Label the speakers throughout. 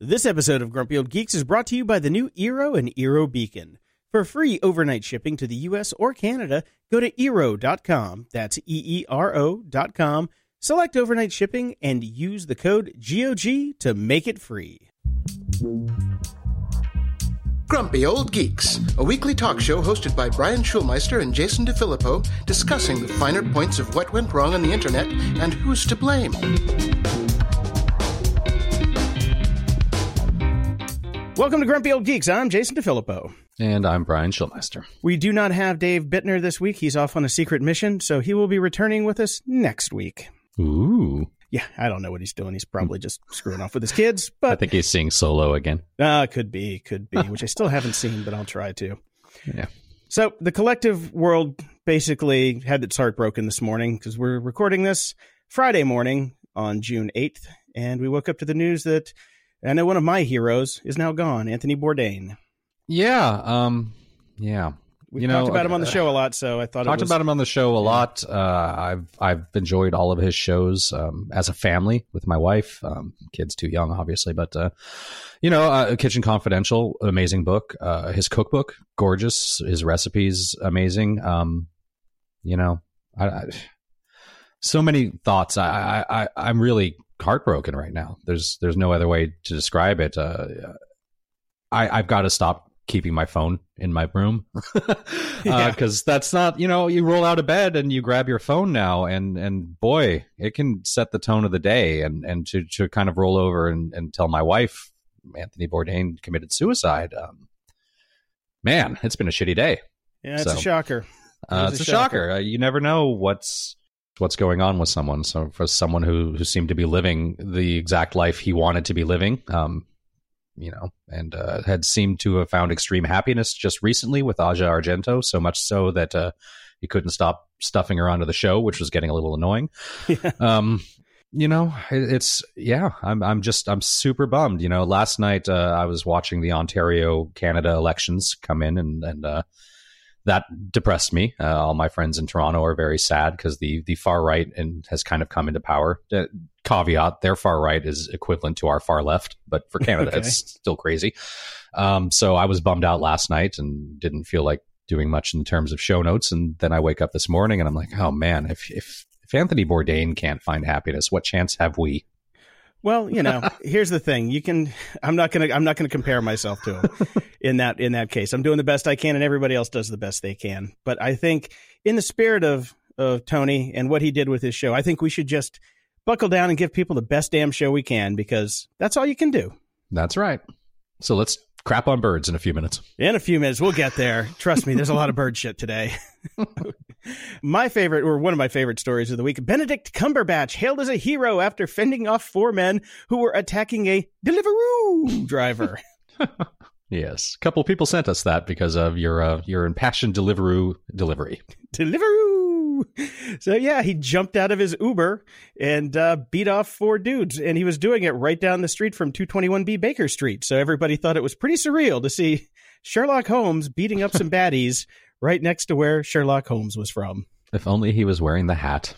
Speaker 1: This episode of Grumpy Old Geeks is brought to you by the new Eero and Eero Beacon. For free overnight shipping to the US or Canada, go to Eero.com. That's E E R O.com. Select overnight shipping and use the code GOG to make it free.
Speaker 2: Grumpy Old Geeks, a weekly talk show hosted by Brian Schulmeister and Jason DeFilippo, discussing the finer points of what went wrong on the internet and who's to blame.
Speaker 1: Welcome to Grumpy Old Geeks. I'm Jason DeFilippo.
Speaker 3: And I'm Brian Schulmeister.
Speaker 1: We do not have Dave Bittner this week. He's off on a secret mission, so he will be returning with us next week.
Speaker 3: Ooh.
Speaker 1: Yeah, I don't know what he's doing. He's probably just screwing off with his kids, but I
Speaker 3: think he's seeing solo again.
Speaker 1: uh, could be, could be, which I still haven't seen, but I'll try to.
Speaker 3: Yeah.
Speaker 1: So the collective world basically had its heart broken this morning because we're recording this Friday morning on June 8th, and we woke up to the news that I know one of my heroes is now gone, Anthony Bourdain.
Speaker 3: Yeah. Um, yeah.
Speaker 1: We
Speaker 3: You know,
Speaker 1: talked about him on the
Speaker 3: uh,
Speaker 1: show a lot, so I thought
Speaker 3: Talked
Speaker 1: it was,
Speaker 3: about him on the show a lot. Uh, I've I've enjoyed all of his shows um, as a family with my wife. Um, kids too young, obviously, but uh, you know, uh, Kitchen Confidential, amazing book. Uh, his cookbook, gorgeous. His recipes, amazing. Um, you know, I, I, so many thoughts. I, I, I I'm really heartbroken right now. There's there's no other way to describe it. Uh, I I've got to stop keeping my phone in my room
Speaker 1: Yeah.
Speaker 3: because that's not you know you roll out of bed and you grab your phone now and and boy it can set the tone of the day and and to to kind of roll over and, and tell my wife Anthony Bourdain committed suicide. Um, man, it's been a shitty day.
Speaker 1: yeah, it's a
Speaker 3: so-
Speaker 1: shocker.
Speaker 3: Uh,
Speaker 1: It is a
Speaker 3: a shocker. Uh, you never know what's what's going on with someone. So for someone who who seemed to be living the exact life he wanted to be living, um, you know, and uh, had seemed to have found extreme happiness just recently with Asia Argento, so much so that uh, he couldn't stop stuffing her onto the show, which was getting a little annoying.
Speaker 1: Yeah.
Speaker 3: Um, you know, it, it's yeah. I'm I'm just I'm super bummed. You know, last night uh, I was watching the Ontario Canada elections come in, and and uh, that depressed me. Uh, all my friends in Toronto are very sad because the the far right and has kind of come into power. Uh, caveat: their far right is equivalent to our far left, but for Canada,
Speaker 1: Okay.
Speaker 3: it's still crazy. Um, so I was bummed out last night and didn't feel like doing much in terms of show notes. And then I wake up this morning and I'm like, oh man, if if if Anthony Bourdain can't find happiness, what chance have we?
Speaker 1: Well, you know, here's the thing. You can I'm not going to I'm not going to compare myself to him in that in that case. I'm doing the best I can and everybody else does the best they can. But I think in the spirit of of Tony and what he did with his show, I think we should just buckle down and give people the best damn show we can because that's all you can do.
Speaker 3: That's right. So let's crap on birds in a few minutes.
Speaker 1: In a few minutes, we'll get there. Trust me, there's a lot of bird shit today. my favorite, or one of my favorite stories of the week Benedict Cumberbatch hailed as a hero after fending off four men who were attacking a Deliveroo driver.
Speaker 3: Yes, a couple of people sent us that because of your uh, your impassioned Deliveroo delivery.
Speaker 1: Deliveroo! So, yeah, he jumped out of his Uber and uh, beat off four dudes, and he was doing it right down the street from 221B Baker Street. So, everybody thought it was pretty surreal to see Sherlock Holmes beating up some baddies right next to where Sherlock Holmes was from.
Speaker 3: If only he was wearing the hat.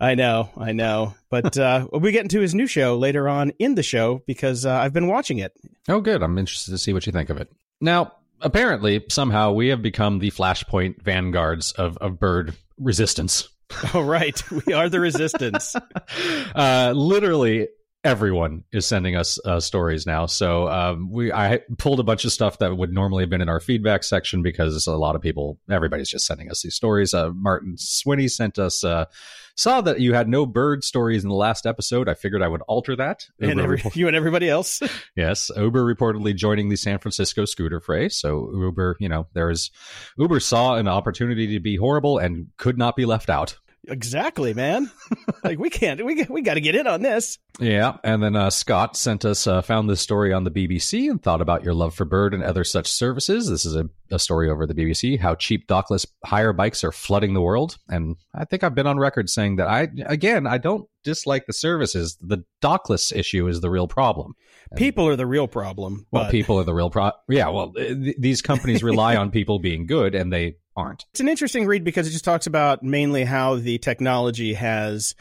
Speaker 1: I know, I know. But uh, we'll be getting to his new show later on in the show because uh, I've been watching it.
Speaker 3: Oh, good. I'm interested to see what you think of it. Now, apparently, somehow we have become the flashpoint vanguards of, of bird resistance.
Speaker 1: Oh, right. We are the resistance.
Speaker 3: uh, literally everyone is sending us uh, stories now. So um, we I pulled a bunch of stuff that would normally have been in our feedback section because a lot of people, everybody's just sending us these stories. Uh, Martin Swinney sent us. Uh, saw that you had no bird stories in the last episode. I figured I would alter that.
Speaker 1: and
Speaker 3: Uber
Speaker 1: every,
Speaker 3: report-
Speaker 1: you and everybody else.
Speaker 3: Yes, Uber reportedly joining the San Francisco scooter fray. So Uber, you know, there is Uber saw an opportunity to be horrible and could not be left out.
Speaker 1: Exactly, man. like, we can't, we, we got to get in on this.
Speaker 3: Yeah, and then uh, Scott sent us uh, found this story on the BBC and thought about your love for Bird and other such services. This is a, a story over the BBC how cheap dockless hire bikes are flooding the world, and I think I've been on record saying that I again I don't dislike the services. The dockless issue is the real problem. And-
Speaker 1: People are the real problem.
Speaker 3: Well,
Speaker 1: but
Speaker 3: people are the real pro. Yeah, well, th- these companies rely on people being good, and they aren't.
Speaker 1: It's an interesting read because it just talks about mainly how the technology has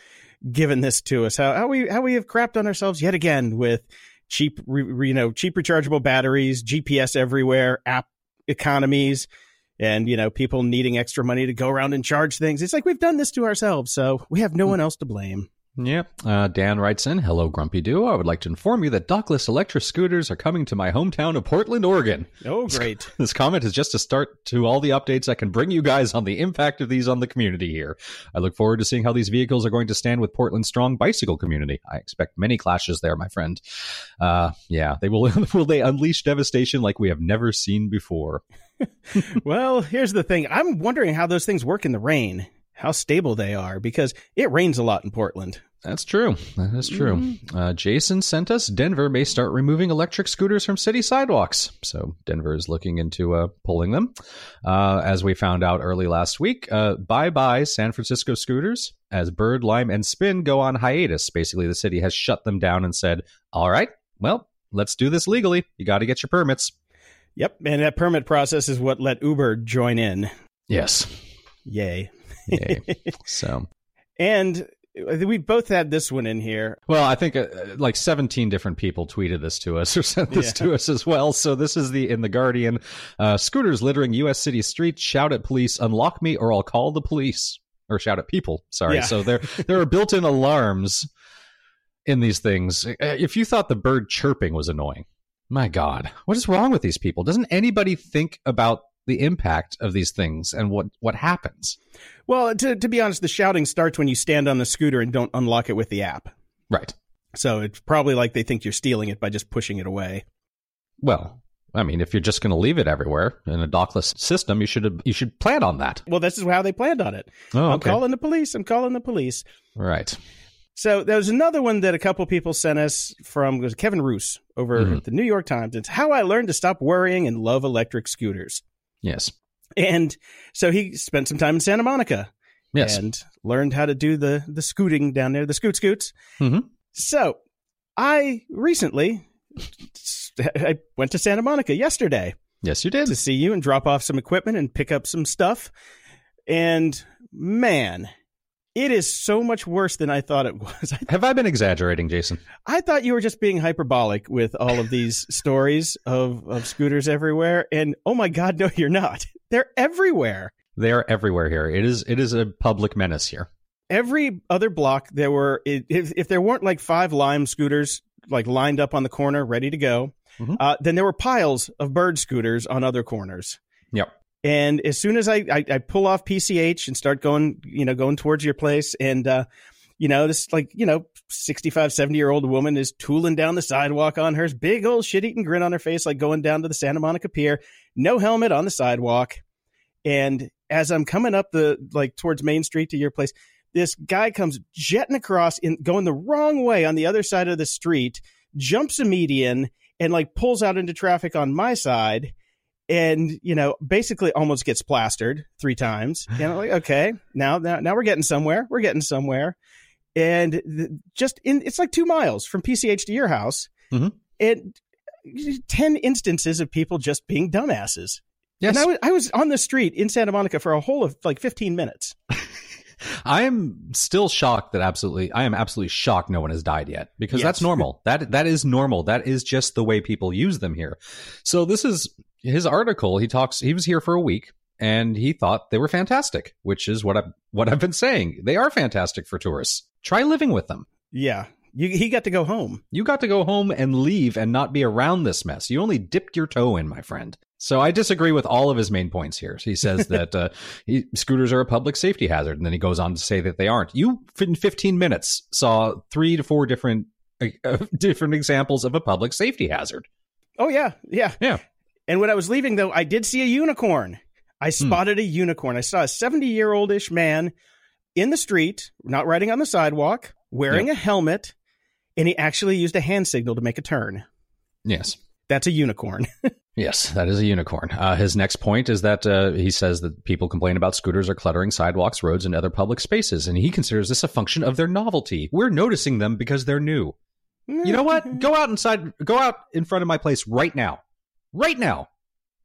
Speaker 1: given this to us, how, how we how we have crapped on ourselves yet again with cheap, re, you know, cheap rechargeable batteries, GPS everywhere, app economies, and you know, people needing extra money to go around and charge things. It's like we've done this to ourselves, so we have no hmm. one else to blame.
Speaker 3: Yep. Uh, Dan writes in, Hello, Grumpy Duo. I would like to inform you that dockless electric scooters are coming to my hometown of Portland, Oregon.
Speaker 1: Oh, great.
Speaker 3: This comment is just a start to all the updates I can bring you guys on the impact of these on the community here. I look forward to seeing how these vehicles are going to stand with Portland's strong bicycle community. I expect many clashes there, my friend. Uh, yeah, they will, will they unleash devastation like we have never seen before?
Speaker 1: well, here's the thing. I'm wondering how those things work in the rain how stable they are because it rains a lot in Portland.
Speaker 3: That's true. That is true. Mm-hmm. Uh, Jason sent us Denver may start removing electric scooters from city sidewalks. So Denver is looking into uh, pulling them. Uh, as we found out early last week, uh, bye bye San Francisco scooters. As Bird, Lime, and Spin go on hiatus, basically the city has shut them down and said, all right, well, let's do this legally. You got to get your permits.
Speaker 1: Yep. And that permit process is what let Uber join in.
Speaker 3: Yes.
Speaker 1: Yay.
Speaker 3: Yay. so,
Speaker 1: and we both had this one in here.
Speaker 3: Well, I think uh, like 17 different people tweeted this to us or sent this yeah. to us as well. So this is the in the Guardian. Uh, scooters littering U.S. city streets. Shout at police. Unlock me, or I'll call the police. Or shout at people. Sorry. Yeah. So there there are built-in alarms in these things. Uh, if you thought the bird chirping was annoying, my God, what is wrong with these people? Doesn't anybody think about the impact of these things and what what happens.
Speaker 1: Well, to to be honest, the shouting starts when you stand on the scooter and don't unlock it with the app.
Speaker 3: Right.
Speaker 1: So it's probably like they think you're stealing it by just pushing it away.
Speaker 3: Well, I mean, if you're just going to leave it everywhere in a dockless system, you should you should plan on that.
Speaker 1: Well, this is how they planned on it.
Speaker 3: Oh, okay.
Speaker 1: I'm calling the police. I'm calling the police.
Speaker 3: Right.
Speaker 1: So there was another one that a couple people sent us from was Kevin Roose over mm-hmm. the New York Times. It's how I learned to stop worrying and love electric scooters.
Speaker 3: Yes.
Speaker 1: And so he spent some time in Santa Monica.
Speaker 3: Yes.
Speaker 1: And learned how to do the the scooting down there, the scoot scoots.
Speaker 3: Mm-hmm.
Speaker 1: So I recently I went to Santa Monica yesterday.
Speaker 3: Yes, you did.
Speaker 1: To see you and drop off some equipment and pick up some stuff. And man, it is so much worse than I thought it was.
Speaker 3: Have I been exaggerating, Jason?
Speaker 1: I thought you were just being hyperbolic with all of these stories of, of scooters everywhere. And oh my God, no, you're not. They're everywhere.
Speaker 3: They are everywhere here. It is it is a public menace here.
Speaker 1: Every other block, there were if, if there weren't like five Lime scooters like lined up on the corner, ready to go, mm-hmm. uh, then there were piles of bird scooters on other corners.
Speaker 3: Yep.
Speaker 1: And as soon as I, I, I, pull off PCH and start going, you know, going towards your place and, uh, you know, this like, you know, 65, 70 year old woman is tooling down the sidewalk on her big old shit eating grin on her face, like going down to the Santa Monica Pier, no helmet on the sidewalk. And as I'm coming up the, like towards Main Street to your place, this guy comes jetting across in going the wrong way on the other side of the street, jumps a median and like pulls out into traffic on my side and you know basically almost gets plastered three times. And know like okay now now, now we're getting somewhere. We're getting somewhere and the, just in it's like two miles from pch to your house
Speaker 3: mm-hmm.
Speaker 1: and 10 instances of people just being dumbasses
Speaker 3: yes
Speaker 1: and I was, I was on the street in santa monica for a whole of like 15 minutes
Speaker 3: I am still shocked that absolutely I am absolutely shocked no one has died yet because yes. that's normal. that that is normal. That is just the way people use them here. So this is his article. He talks he was here for a week and he thought they were fantastic, which is what I what I've been saying. They are fantastic for tourists. Try living with them.
Speaker 1: Yeah. You, he got to go home.
Speaker 3: You got to go home and leave and not be around this mess. You only dipped your toe in, my friend. So I disagree with all of his main points here. He says that uh, he, scooters are a public safety hazard, and then he goes on to say that they aren't. You, in 15 minutes, saw three to four different uh, uh, different examples of a public safety hazard.
Speaker 1: Oh yeah, yeah,
Speaker 3: yeah.
Speaker 1: And when I was leaving, though, I did see a unicorn. I hmm. spotted a unicorn. I saw a 70 year old ish man in the street, not riding on the sidewalk, wearing yep. a helmet, and he actually used a hand signal to make a turn.
Speaker 3: Yes.
Speaker 1: That's a unicorn.
Speaker 3: Yes, that is a unicorn. Uh, his next point is that uh, he says that people complain about scooters are cluttering sidewalks, roads, and other public spaces, and he considers this a function of their novelty. We're noticing them because they're new. you know what? Go out inside, go out in front of my place right now. Right now.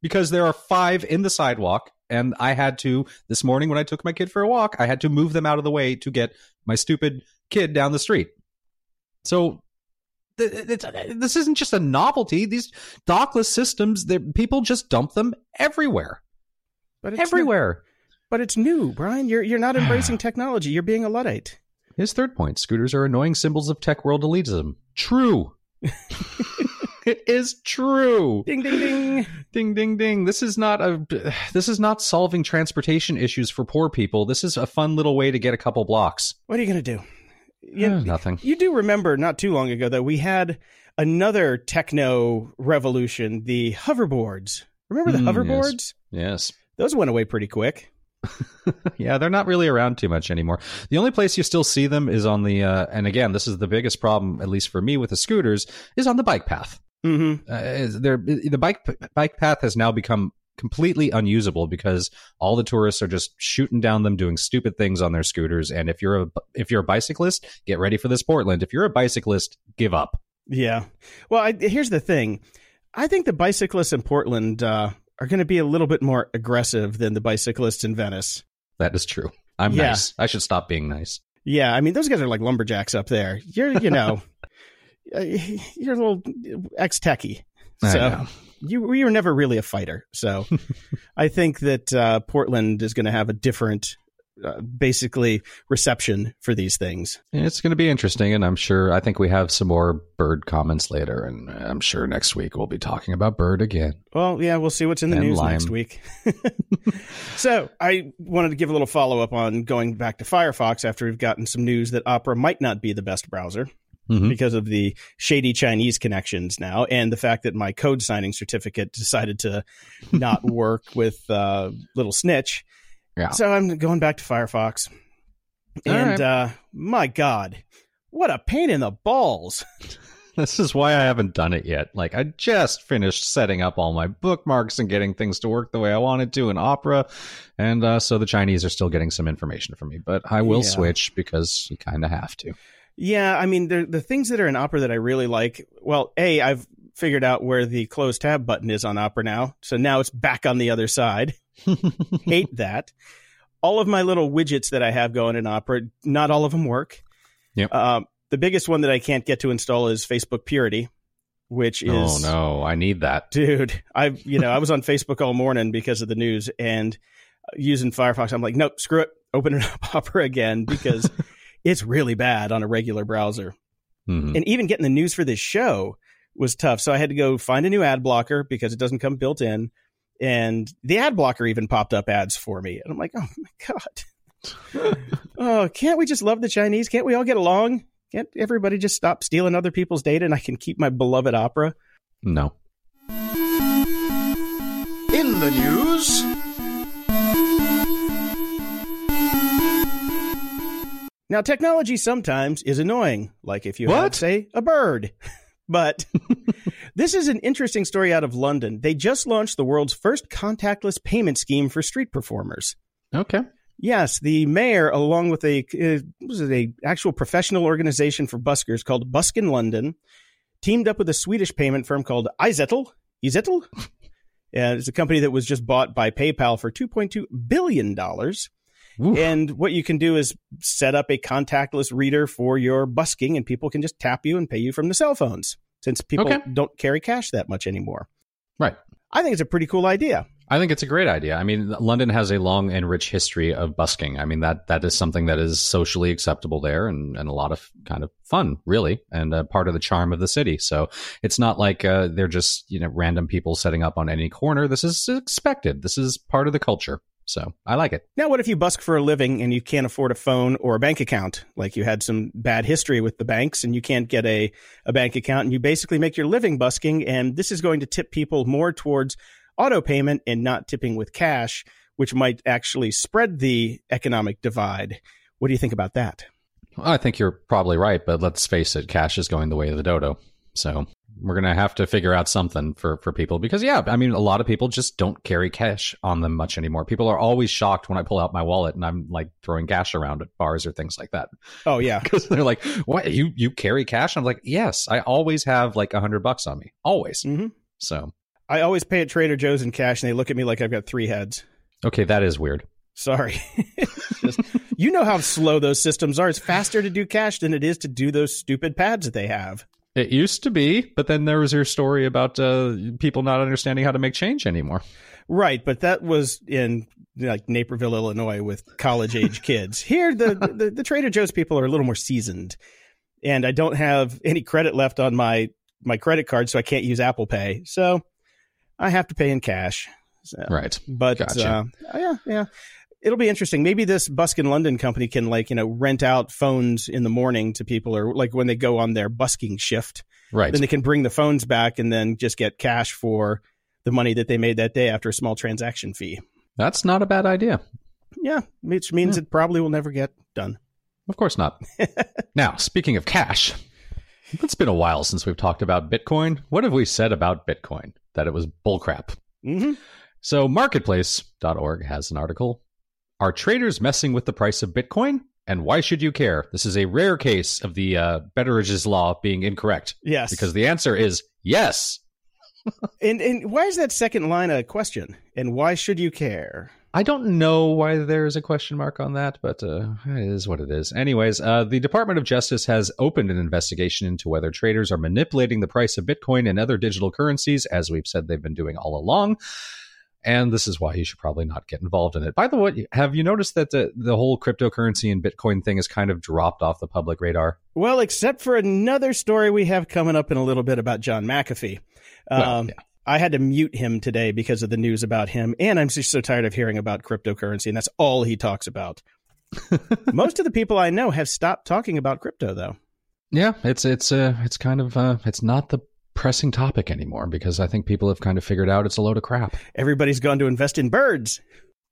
Speaker 3: Because there are five in the sidewalk, and I had to, this morning when I took my kid for a walk, I had to move them out of the way to get my stupid kid down the street. So it's, uh, this isn't just a novelty. These dockless systems, people just dump them everywhere. But it's everywhere.
Speaker 1: but it's new, Brian. You're you're not embracing technology. You're being a luddite.
Speaker 3: His third point: scooters are annoying symbols of tech world elitism. True. it is true.
Speaker 1: Ding ding ding.
Speaker 3: Ding ding ding. This is not a this is not solving transportation issues for poor people. This is a fun little way to get a couple blocks.
Speaker 1: What are you going to do?
Speaker 3: You, uh, nothing.
Speaker 1: You do remember not too long ago that we had another techno revolution, the hoverboards. Remember the mm, hoverboards?
Speaker 3: Yes. yes.
Speaker 1: Those went away pretty quick.
Speaker 3: yeah, they're not really around too much anymore. The only place you still see them is on the, uh, and again, this is the biggest problem, at least for me with the scooters, is on the bike path.
Speaker 1: Mm-hmm.
Speaker 3: Uh, the bike bike path has now become completely unusable because all the tourists are just shooting down them doing stupid things on their scooters. And if you're a if you're a bicyclist get ready for this portland. If you're a bicyclist give up.
Speaker 1: Yeah. Well I, here's the thing. I think the bicyclists in portland uh, are going to be a little bit more aggressive than the bicyclists in venice.
Speaker 3: That is true. I'm yeah. nice. I should stop being nice.
Speaker 1: Yeah i mean those guys are like lumberjacks up there. You're you know you're a little ex techie so you you were never really a fighter. So I think that uh, Portland is going to have a different. Uh, basically reception for these things
Speaker 3: it's going to be interesting and i'm sure i think we have some more bird comments later and i'm sure next week we'll be talking about bird again
Speaker 1: well yeah we'll see what's in the and news lime. next week so i wanted to give a little follow-up on going back to firefox after we've gotten some news that opera might not be the best browser mm-hmm. because of the shady Chinese connections now, and the fact that my code signing certificate decided to not work with uh, Little Snitch. Yeah. So I'm going back to Firefox, and right. uh, my God, what a pain in the balls!
Speaker 3: this is why I haven't done it yet. Like I just finished setting up all my bookmarks and getting things to work the way I wanted to in Opera, and uh, so the Chinese are still getting some information from me. But I will yeah. switch because you kind of have to.
Speaker 1: Yeah, I mean, the the things that are in Opera that I really like. Well, a I've figured out where the close tab button is on Opera now, so now it's back on the other side. Hate that. All of my little widgets that I have going in Opera, not all of them work.
Speaker 3: Yep. Uh,
Speaker 1: the biggest one that I can't get to install is Facebook Purity, which is
Speaker 3: oh no, I need that,
Speaker 1: dude. I you know I was on Facebook all morning because of the news and using Firefox. I'm like, nope, screw it, open it up Opera again because it's really bad on a regular browser. Mm-hmm. And even getting the news for this show was tough. So I had to go find a new ad blocker because it doesn't come built in. And the ad blocker even popped up ads for me. And I'm like, oh my God. oh, can't we just love the Chinese? Can't we all get along? Can't everybody just stop stealing other people's data and I can keep my beloved opera?
Speaker 3: No.
Speaker 2: In the news.
Speaker 1: Now, technology sometimes is annoying, like if you what? had, say, a bird. but this is an interesting story out of London. They just launched the world's first contactless payment scheme for street performers.
Speaker 3: Okay.
Speaker 1: Yes, the mayor, along with a uh, was it a actual professional organization for buskers called Busk In London, teamed up with a Swedish payment firm called Izettle. Izettle. Yeah, it's a company that was just bought by PayPal for two point two billion dollars. Oof. And what you can do is set up a contactless reader for your busking, and people can just tap you and pay you from the cell phones since people okay. don't carry cash that much anymore.
Speaker 3: Right.
Speaker 1: I think it's a pretty cool idea.
Speaker 3: I think it's a great idea. I mean, London has a long and rich history of busking. I mean, that that is something that is socially acceptable there and, and a lot of kind of fun, really, and uh, part of the charm of the city. So it's not like uh, they're just, you know, random people setting up on any corner. This is expected. This is part of the culture. So I like it.
Speaker 1: Now, what if you busk for a living and you can't afford a phone or a bank account? Like you had some bad history with the banks and you can't get a, a bank account and you basically make your living busking. And this is going to tip people more towards auto payment and not tipping with cash, which might actually spread the economic divide. What do you think about that?
Speaker 3: I think you're probably right, but let's face it, cash is going the way of the dodo. So we're gonna have to figure out something for for people because yeah, I mean a lot of people just don't carry cash on them much anymore. People are always shocked when I pull out my wallet and I'm like throwing cash around at bars or things like that.
Speaker 1: Oh yeah,
Speaker 3: because they're like, "What you you carry cash?" I'm like, "Yes, I always have like a hundred bucks on me, always."
Speaker 1: Mm-hmm.
Speaker 3: So
Speaker 1: I always pay at Trader Joe's in cash, and they look at me like I've got three heads.
Speaker 3: Okay, that is weird.
Speaker 1: Sorry. Just, you know how slow those systems are. It's faster to do cash than it is to do those stupid pads that they have.
Speaker 3: It used to be, but then there was your story about uh, people not understanding how to make change anymore.
Speaker 1: Right, but that was in like Naperville, Illinois, with college age kids. Here, the, the the Trader Joe's people are a little more seasoned, and I don't have any credit left on my my credit card, so I can't use Apple Pay. So I have to pay in cash. So,
Speaker 3: Right.
Speaker 1: But
Speaker 3: Gotcha.
Speaker 1: uh, yeah, yeah. It'll be interesting. Maybe this Busk In London company can like, you know, rent out phones in the morning to people or like when they go on their busking shift.
Speaker 3: Right.
Speaker 1: Then they can bring the phones back and then just get cash for the money that they made that day after a small transaction fee.
Speaker 3: That's not a bad idea.
Speaker 1: Yeah, which means it probably will never get done.
Speaker 3: Of course not. now, speaking of cash, it's been a while since we've talked about Bitcoin. What have we said about Bitcoin? That it was bullcrap.
Speaker 1: hmm
Speaker 3: So, marketplace.org has an article Are traders messing with the price of Bitcoin? And why should you care? This is a rare case of the uh, Betteridge's Law being incorrect
Speaker 1: Yes.
Speaker 3: because the answer is yes.
Speaker 1: and and why is that second line a question? And why should you care?
Speaker 3: I don't know why there's a question mark on that, but uh, it is what it is. Anyways, uh, the Department of Justice has opened an investigation into whether traders are manipulating the price of Bitcoin and other digital currencies, as we've said they've been doing all along. And this is why you should probably not get involved in it. By the way, have you noticed that the, the whole cryptocurrency and Bitcoin thing has kind of dropped off the public radar?
Speaker 1: Well, except for another story we have coming up in a little bit about John McAfee. Um,
Speaker 3: Well, yeah.
Speaker 1: I had to mute him today because of the news about him, and I'm just so tired of hearing about cryptocurrency, and that's all he talks about. Most of the people I know have stopped talking about crypto, though.
Speaker 3: Yeah, it's it's uh, it's kind of uh, it's not the pressing topic anymore because I think people have kind of figured out it's a load of crap.
Speaker 1: Everybody's gone to invest in birds.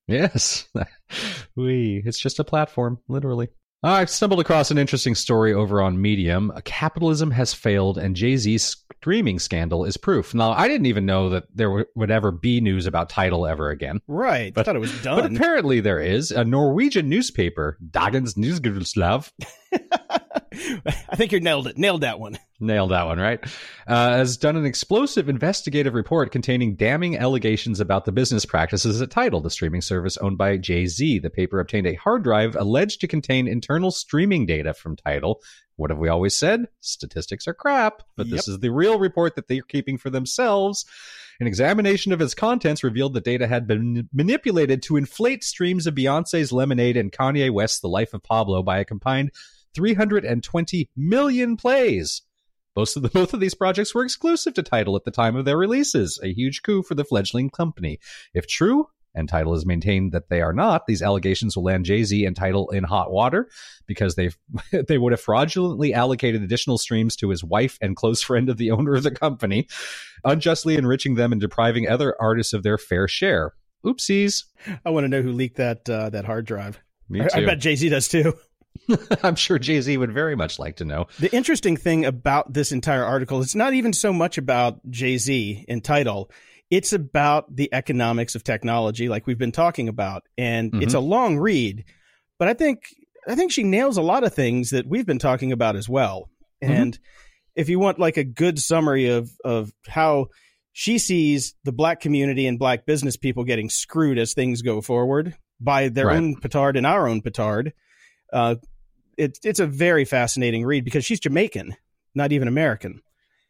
Speaker 3: Yes. we. It's just a platform, literally. I stumbled across an interesting story over on Medium. Capitalism has failed, and Jay Z's streaming scandal is proof. Now, I didn't even know that there would- ever be news about Tidal ever again.
Speaker 1: Right. I thought it was done.
Speaker 3: But apparently there is. A Norwegian newspaper, Dagens Nyhetsbrev,
Speaker 1: I think you nailed it. Nailed that one.
Speaker 3: Nailed that one, right? Uh, has done an explosive investigative report containing damning allegations about the business practices at Tidal, the streaming service owned by Jay Z. The paper obtained a hard drive alleged to contain internal streaming data from Tidal. What have we always said? Statistics are crap, but this is the real report that they're keeping for themselves. An examination of its contents revealed the data had been manipulated to inflate streams of Beyonce's Lemonade and Kanye West's The Life of Pablo by a combined 320 million plays. Most of the, both of these projects were exclusive to Tidal at the time of their releases, a huge coup for the fledgling company. If true, and Tidal has maintained that they are not, these allegations will land Jay Z and Tidal in hot water because they they would have fraudulently allocated additional streams to his wife and close friend of the owner of the company, unjustly enriching them and depriving other artists of their fair share. Oopsies.
Speaker 1: I want to know who leaked that uh, that hard drive.
Speaker 3: Me
Speaker 1: I, I bet Jay Z does too.
Speaker 3: I'm sure Jay Z would very much like to know.
Speaker 1: The interesting thing about this entire article, it's not even so much about Jay Z in Tidal. It's about the economics of technology, like we've been talking about, and
Speaker 3: Mhm.
Speaker 1: it's a long read. But I think I think she nails a lot of things that we've been talking about as well. And if you want like a good summary of of how she sees the black community and black business people getting screwed as things go forward by their
Speaker 3: Right.
Speaker 1: own petard and our own petard, uh, it's it's a very fascinating read because she's Jamaican, not even American,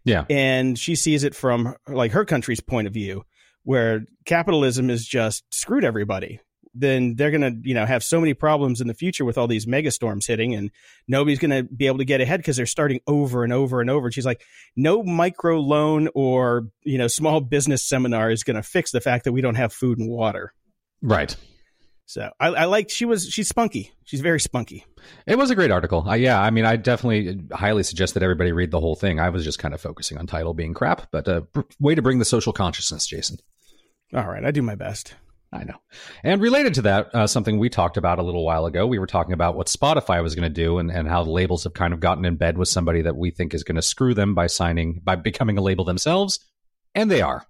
Speaker 3: Yeah.
Speaker 1: and she sees it from like her country's point of view, where capitalism is just screwed everybody. Then they're gonna you know have so many problems in the future with all these megastorms hitting, and nobody's gonna be able to get ahead because they're starting over and over and over. And she's like, no micro loan or you know small business seminar is gonna fix the fact that we don't have food and water.
Speaker 3: Right.
Speaker 1: So I, I like she was she's spunky. She's very spunky.
Speaker 3: It was a great article. Uh, yeah, I mean, I definitely highly suggest that everybody read the whole thing. I was just kind of focusing on Tidal being crap, but uh, br- way to bring the social consciousness, Jason.
Speaker 1: All right, I do my best.
Speaker 3: I know. And related to that, uh, something we talked about a little while ago, we were talking about what Spotify was going to do and, and how the labels have kind of gotten in bed with somebody that we think is going to screw them by signing, by becoming a label themselves. And they are.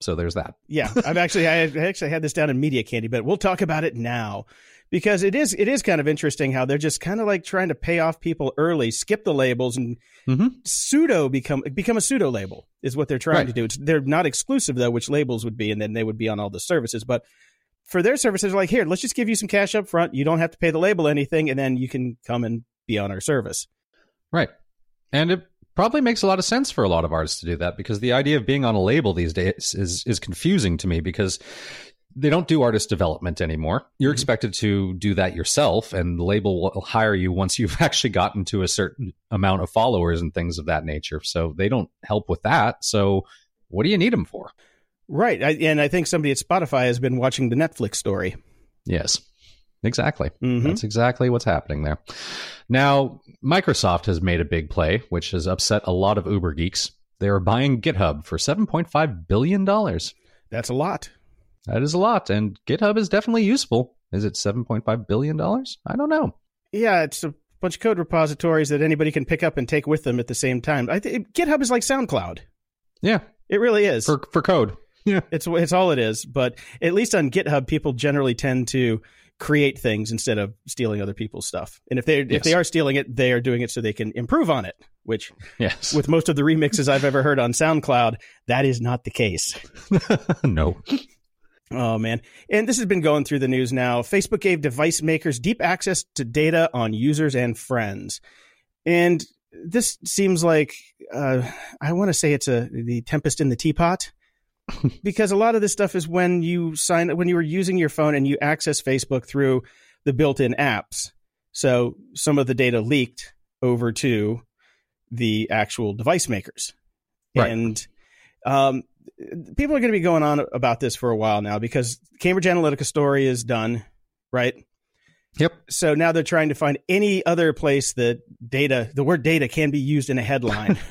Speaker 3: So there's that.
Speaker 1: Yeah, I've actually I actually had this down in media candy, but we'll talk about it now because it is it is kind of interesting how they're just kind of like trying to pay off people early, skip the labels, and
Speaker 3: Mhm.
Speaker 1: pseudo become become a pseudo label is what they're trying
Speaker 3: Right.
Speaker 1: to do. It's, they're not exclusive though, which labels would be, and then they would be on all the services. But for their services, like here, let's just give you some cash up front. You don't have to pay the label anything, and then you can come and be on our service.
Speaker 3: Right. And it probably makes a lot of sense for a lot of artists to do that because the idea of being on a label these days is is confusing to me because they don't do artist development anymore. You're mm-hmm. expected to do that yourself, and the label will hire you once you've actually gotten to a certain amount of followers and things of that nature. So they don't help with that. So what do you need them for?
Speaker 1: Right. I, and I think somebody at Spotify has been watching the Netflix story.
Speaker 3: Yes. Exactly. Mm-hmm. That's exactly what's happening there. Now, Microsoft has made a big play, which has upset a lot of Uber geeks. They are buying GitHub for $7.5 billion.
Speaker 1: That's a lot.
Speaker 3: That is a lot. And GitHub is definitely useful. Is it $7.5 billion? I don't know.
Speaker 1: Yeah, it's a bunch of code repositories that anybody can pick up and take with them at the same time. I th- GitHub is like SoundCloud.
Speaker 3: Yeah.
Speaker 1: It really is.
Speaker 3: For, for code. Yeah.
Speaker 1: It's, it's all it is. But at least on GitHub, people generally tend to create things instead of stealing other people's stuff. And if they yes. if they are stealing it, they are doing it so they can improve on it. Which,
Speaker 3: yes,
Speaker 1: with most of the remixes I've ever heard on SoundCloud, that is not the case.
Speaker 3: no.
Speaker 1: Oh man. And this has been going through the news now. Facebook gave device makers deep access to data on users and friends. And this seems like uh, I want to say it's a the tempest in the teapot because a lot of this stuff is when you sign when you were using your phone and you access Facebook through the built-in apps. So some of the data leaked over to the actual device makers, right. and um, people are going to be going on about this for a while now because Cambridge Analytica story is done, right?
Speaker 3: Yep.
Speaker 1: So now they're trying to find any other place that data, the word data, can be used in a headline.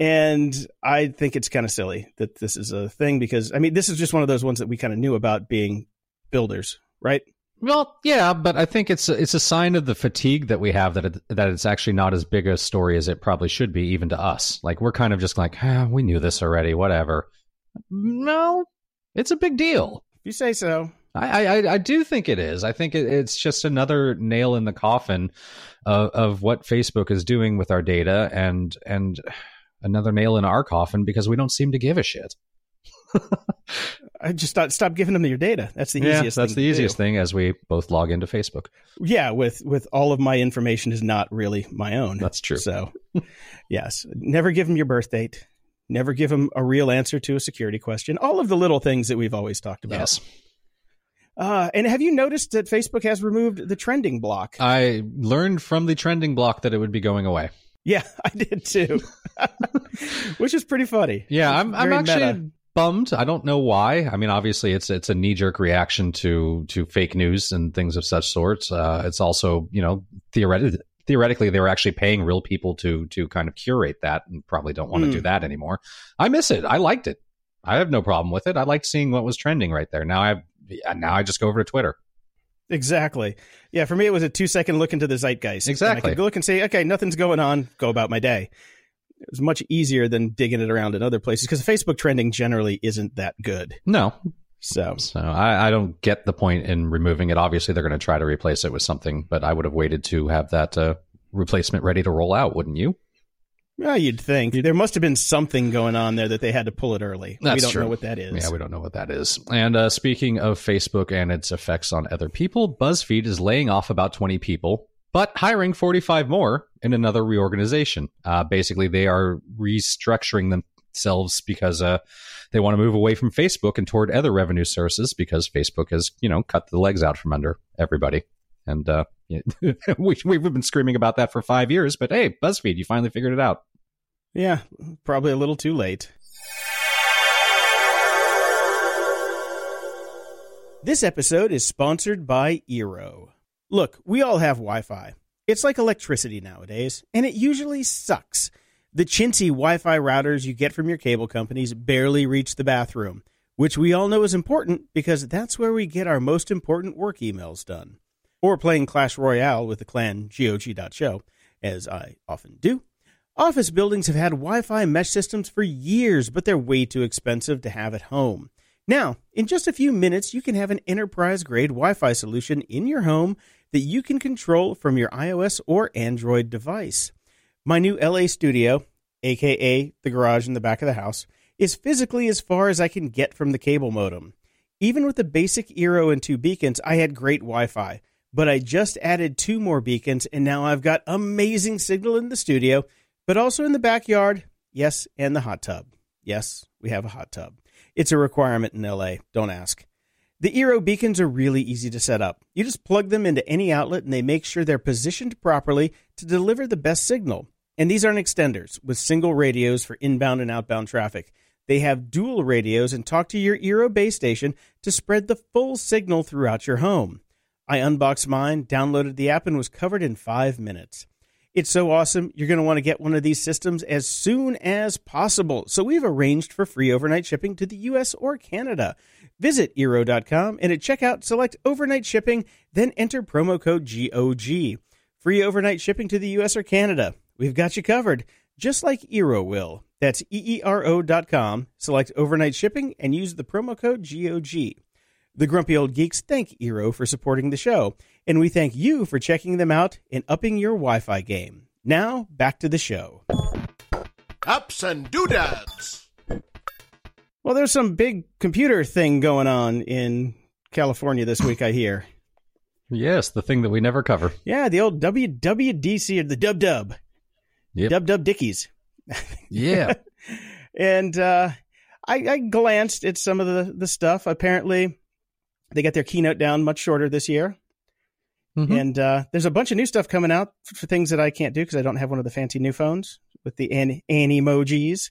Speaker 1: and I think it's kind of silly that this is a thing because I mean this is just one of those ones that we kind of knew about being builders, right?
Speaker 3: Well, yeah, but I think it's a, it's a sign of the fatigue that we have that it, that it's actually not as big a story as it probably should be, even to us. Like we're kind of just like, ah, we knew this already, whatever. No, it's a big deal.
Speaker 1: If you say so.
Speaker 3: I, I, I do think it is. I think it, it's just another nail in the coffin of, of what Facebook is doing with our data, and and another nail in our coffin because we don't seem to give a shit.
Speaker 1: I just thought stop giving them your data. That's the
Speaker 3: yeah,
Speaker 1: easiest.
Speaker 3: That's
Speaker 1: the
Speaker 3: easiest thing as we both log into Facebook.
Speaker 1: Yeah, with with all of my information is not really my own.
Speaker 3: That's true.
Speaker 1: So, yes, never give them your birth date. Never give them a real answer to a security question. All of the little things that we've always talked about.
Speaker 3: Yes.
Speaker 1: Uh, and have you noticed that Facebook has removed the trending block?
Speaker 3: I learned from the trending block that it would be going away.
Speaker 1: Yeah, I did too, which is pretty funny.
Speaker 3: Yeah, I'm, I'm actually meta. bummed. I don't know why. I mean, obviously, it's it's a knee jerk reaction to to fake news and things of such sorts. Uh, it's also, you know, theoretically, theoretically, they were actually paying real people to to kind of curate that, and probably don't want to mm. do hmm. that anymore. I miss it. I liked it. I have no problem with it. I liked seeing what was trending right there. Now I have now I just go over to Twitter.
Speaker 1: Exactly. Yeah, for me it was a two second look into the zeitgeist.
Speaker 3: Exactly.
Speaker 1: And I could look and say, okay, nothing's going on. Go about my day. It was much easier than digging it around in other places because Facebook trending generally isn't that good.
Speaker 3: No.
Speaker 1: So,
Speaker 3: so I, I don't get the point in removing it. Obviously, they're going to try to replace it with something, but I would have waited to have that uh, replacement ready to roll out, wouldn't you?
Speaker 1: Yeah, you'd think there must have been something going on there that they had to pull it early.
Speaker 3: That's
Speaker 1: we don't
Speaker 3: true.
Speaker 1: know what that is.
Speaker 3: Yeah, we don't know what that is. And uh, speaking of Facebook and its effects on other people, BuzzFeed is laying off about 20 people, but hiring 45 more in another reorganization. Uh, basically, they are restructuring themselves because uh, they want to move away from Facebook and toward other revenue sources because Facebook has, you know, cut the legs out from under everybody. And uh, we, we've been screaming about that for five years, but hey, BuzzFeed, you finally figured it out.
Speaker 1: Yeah, probably a little too late. This episode is sponsored by Eero. Look, we all have Wi Fi. It's like electricity nowadays, and it usually sucks. The chintzy Wi Fi routers you get from your cable companies barely reach the bathroom, which we all know is important because that's where we get our most important work emails done or playing Clash Royale with the clan GOG.show, as I often do. Office buildings have had Wi Fi mesh systems for years, but they're way too expensive to have at home. Now, in just a few minutes, you can have an enterprise grade Wi Fi solution in your home that you can control from your iOS or Android device. My new LA studio, aka the garage in the back of the house, is physically as far as I can get from the cable modem. Even with the basic Eero and two beacons, I had great Wi Fi but I just added two more beacons and now I've got amazing signal in the studio but also in the backyard. Yes, and the hot tub. Yes, we have a hot tub. It's a requirement in LA. Don't ask. The Eero beacons are really easy to set up. You just plug them into any outlet and they make sure they're positioned properly to deliver the best signal. And these aren't extenders with single radios for inbound and outbound traffic. They have dual radios and talk to your Eero base station to spread the full signal throughout your home. I unboxed mine, downloaded the app, and was covered in five minutes. It's so awesome, you're going to want to get one of these systems as soon as possible. So we've arranged for free overnight shipping to the US or Canada. Visit Eero.com and at checkout, select overnight shipping, then enter promo code GOG. Free overnight shipping to the US or Canada. We've got you covered, just like Eero will. That's EERO.com. Select overnight shipping and use the promo code GOG. The Grumpy Old Geeks thank Eero for supporting the show, and we thank you for checking them out and upping your Wi Fi game. Now, back to the show.
Speaker 2: Ups and doodads.
Speaker 1: Well, there's some big computer thing going on in California this week, I hear.
Speaker 3: Yes, the thing that we never cover.
Speaker 1: Yeah, the old WWDC or the Dub Dub.
Speaker 3: Yep.
Speaker 1: Dub Dub Dickies.
Speaker 3: Yeah.
Speaker 1: and uh, I, I glanced at some of the, the stuff. Apparently, they got their keynote down much shorter this year.
Speaker 3: Mhm.
Speaker 1: And uh, there's a bunch of new stuff coming out for things that I can't do because I don't have one of the fancy new phones with the an, an emojis,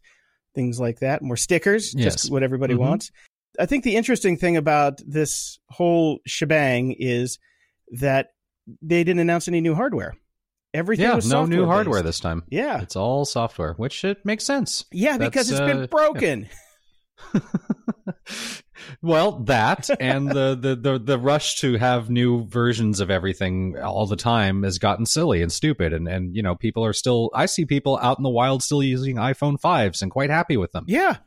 Speaker 1: things like that, more stickers,
Speaker 3: Yes.
Speaker 1: just what everybody
Speaker 3: Mhm.
Speaker 1: wants. I think the interesting thing about this whole shebang is that they didn't announce any new hardware. Everything
Speaker 3: yeah,
Speaker 1: was
Speaker 3: no new hardware this time.
Speaker 1: Yeah,
Speaker 3: It's all software, which it makes sense.
Speaker 1: yeah, because
Speaker 3: That's,
Speaker 1: it's been
Speaker 3: uh,
Speaker 1: broken.
Speaker 3: well, that and the, the the the rush to have new versions of everything all the time has gotten silly and stupid, and and you know people are still. I see people out in the wild still using iPhone fives and quite happy with them.
Speaker 1: Yeah,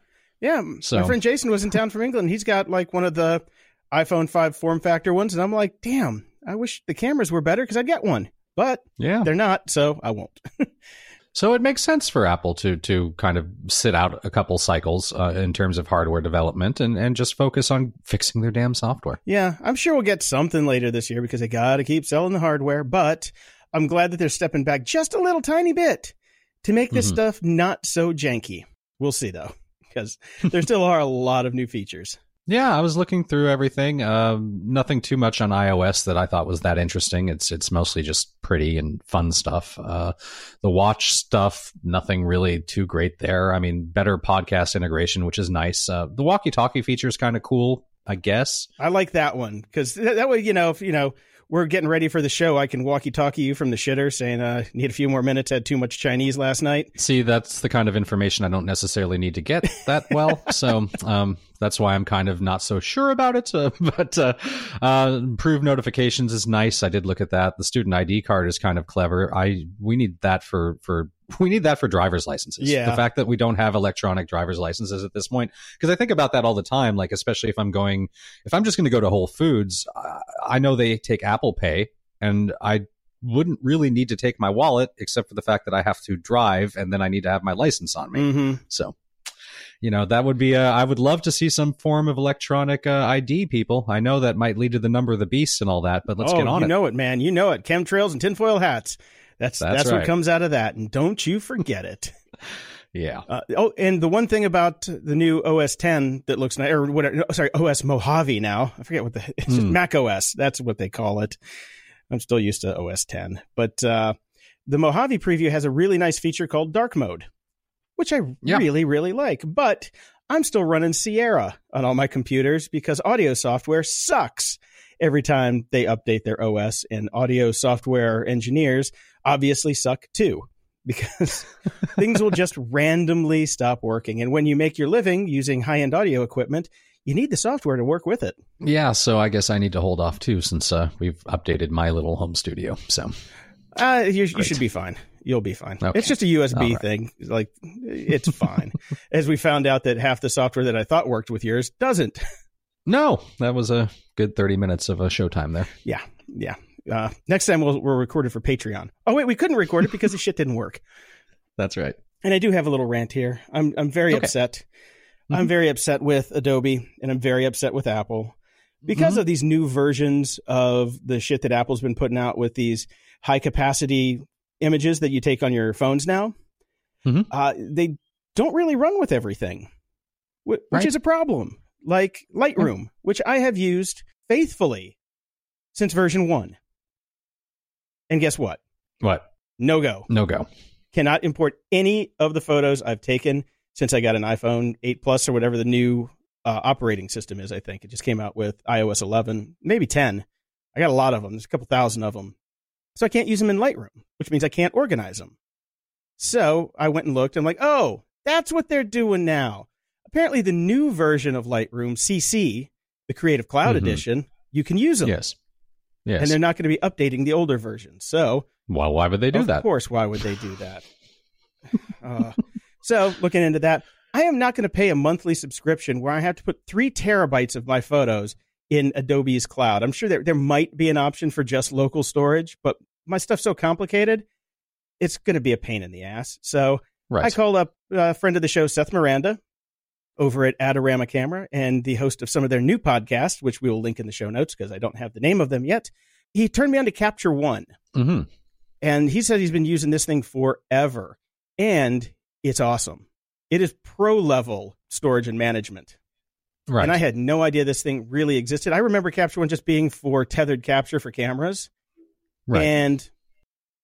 Speaker 1: yeah.
Speaker 3: So-
Speaker 1: My friend Jason was in town from England. He's got like one of the iPhone five form factor ones, and I'm like, damn, I wish the cameras were better because I'd get one, but
Speaker 3: Yeah.
Speaker 1: they're not, so I won't.
Speaker 3: So it makes sense for Apple to to kind of sit out a couple cycles uh, in terms of hardware development and and just focus on fixing their damn software.
Speaker 1: Yeah, I'm sure we'll get something later this year because they got to keep selling the hardware. But I'm glad that they're stepping back just a little tiny bit to make this
Speaker 3: Mhm.
Speaker 1: stuff not so janky. We'll see though, because there still are a lot of new features.
Speaker 3: Yeah, I was looking through everything. Um, nothing too much on iOS that I thought was that interesting. It's it's mostly just pretty and fun stuff. Uh, the watch stuff, nothing really too great there. I mean, better podcast integration, which is nice. Uh, the walkie-talkie feature is kind of cool, I guess.
Speaker 1: I like that one because that, way, you know, if you know we're getting ready for the show, I can walkie-talkie you from the shitter, saying, uh, "Need a few more minutes. Had too much Chinese last night."
Speaker 3: See, that's the kind of information I don't necessarily need to get that well. so um, that's why I'm kind of not so sure about it. Uh, but uh, uh, improved notifications is nice. I did look at that. The student ID card is kind of clever. I we need that for for we need that for driver's licenses.
Speaker 1: Yeah.
Speaker 3: The fact that we don't have electronic driver's licenses at this point, because I think about that all the time. Like especially if I'm going, if I'm just going to go to Whole Foods, I, I know they take Apple Pay, and I wouldn't really need to take my wallet except for the fact that I have to drive and then I need to have my license on me.
Speaker 1: Mm-hmm.
Speaker 3: So, you know, that would be, uh, I would love to see some form of electronic uh, ID, people. I know that might lead to the number of the beast and all that, but let's
Speaker 1: oh,
Speaker 3: get on
Speaker 1: you
Speaker 3: it.
Speaker 1: You know it, man. You know it. Chemtrails and tinfoil hats. That's that's,
Speaker 3: That's
Speaker 1: what comes out of that, and don't you forget it.
Speaker 3: yeah.
Speaker 1: Uh, oh, and the one thing about the new OS 10 that looks nice, or whatever, no, sorry, OS Mojave now. I forget what the it's
Speaker 3: Hmm.
Speaker 1: Mac OS. That's what they call it. I'm still used to OS 10, but uh, the Mojave preview has a really nice feature called Dark Mode, which I
Speaker 3: Yeah.
Speaker 1: really really like. But I'm still running Sierra on all my computers because audio software sucks every time they update their OS, and audio software engineers obviously suck too because things will just randomly stop working. And when you make your living using high end audio equipment, you need the software to work with it.
Speaker 3: Yeah. So I guess I need to hold off too since uh, we've updated my little home studio. So,
Speaker 1: Uh, you, you should be fine. You'll be fine.
Speaker 3: Okay.
Speaker 1: It's just a USB
Speaker 3: right.
Speaker 1: thing. Like, it's fine. As we found out that half the software that I thought worked with yours doesn't.
Speaker 3: no, that was a good 30 minutes of a showtime there.
Speaker 1: Yeah. Yeah. Uh, next time we'll, we'll record it for Patreon. Oh, wait, we couldn't record it because the shit didn't work.
Speaker 3: That's right.
Speaker 1: And I do have a little rant here. I'm I'm very
Speaker 3: Okay.
Speaker 1: upset. I'm
Speaker 3: Mhm.
Speaker 1: very upset with Adobe and I'm very upset with Apple because
Speaker 3: Mhm.
Speaker 1: of these new versions of the shit that Apple's been putting out with these high capacity images that you take on your phones now.
Speaker 3: Mhm.
Speaker 1: uh, they don't really run with everything, which
Speaker 3: Right.
Speaker 1: is a problem. Like Lightroom, which I have used faithfully since version one. And guess what?
Speaker 3: What?
Speaker 1: No go.
Speaker 3: No go.
Speaker 1: Cannot import any of the photos I've taken since I got an iPhone 8 Plus or whatever the new uh, operating system is. I think it just came out with iOS 11, maybe 10. I got a lot of them. There's a couple thousand of them. So I can't use them in Lightroom, which means I can't organize them. So I went and looked. I'm like, oh, that's what they're doing now. Apparently, the new version of Lightroom, CC, the Creative Cloud
Speaker 3: Mhm.
Speaker 1: Edition, you can use them.
Speaker 3: Yes. Yes.
Speaker 1: And they're not going to be updating the older version. So
Speaker 3: well, why would they do
Speaker 1: of
Speaker 3: that?
Speaker 1: Of course, why would they do that? uh, so, looking into that, I am not going to pay a monthly subscription where I have to put three terabytes of my photos in Adobe's cloud. I'm sure there there might be an option for just local storage, but my stuff's so complicated, it's going to be a pain in the ass. So,
Speaker 3: Right.
Speaker 1: I called up a friend of the show, Seth Miranda, over at Adorama Camera, and the host of some of their new podcasts, which we will link in the show notes because I don't have the name of them yet. He turned me on to Capture One.
Speaker 3: hmm
Speaker 1: And he said he's been using this thing forever. And it's awesome. It is pro level storage and management.
Speaker 3: Right.
Speaker 1: And I had no idea this thing really existed. I remember Capture One just being for tethered capture for cameras.
Speaker 3: right.
Speaker 1: And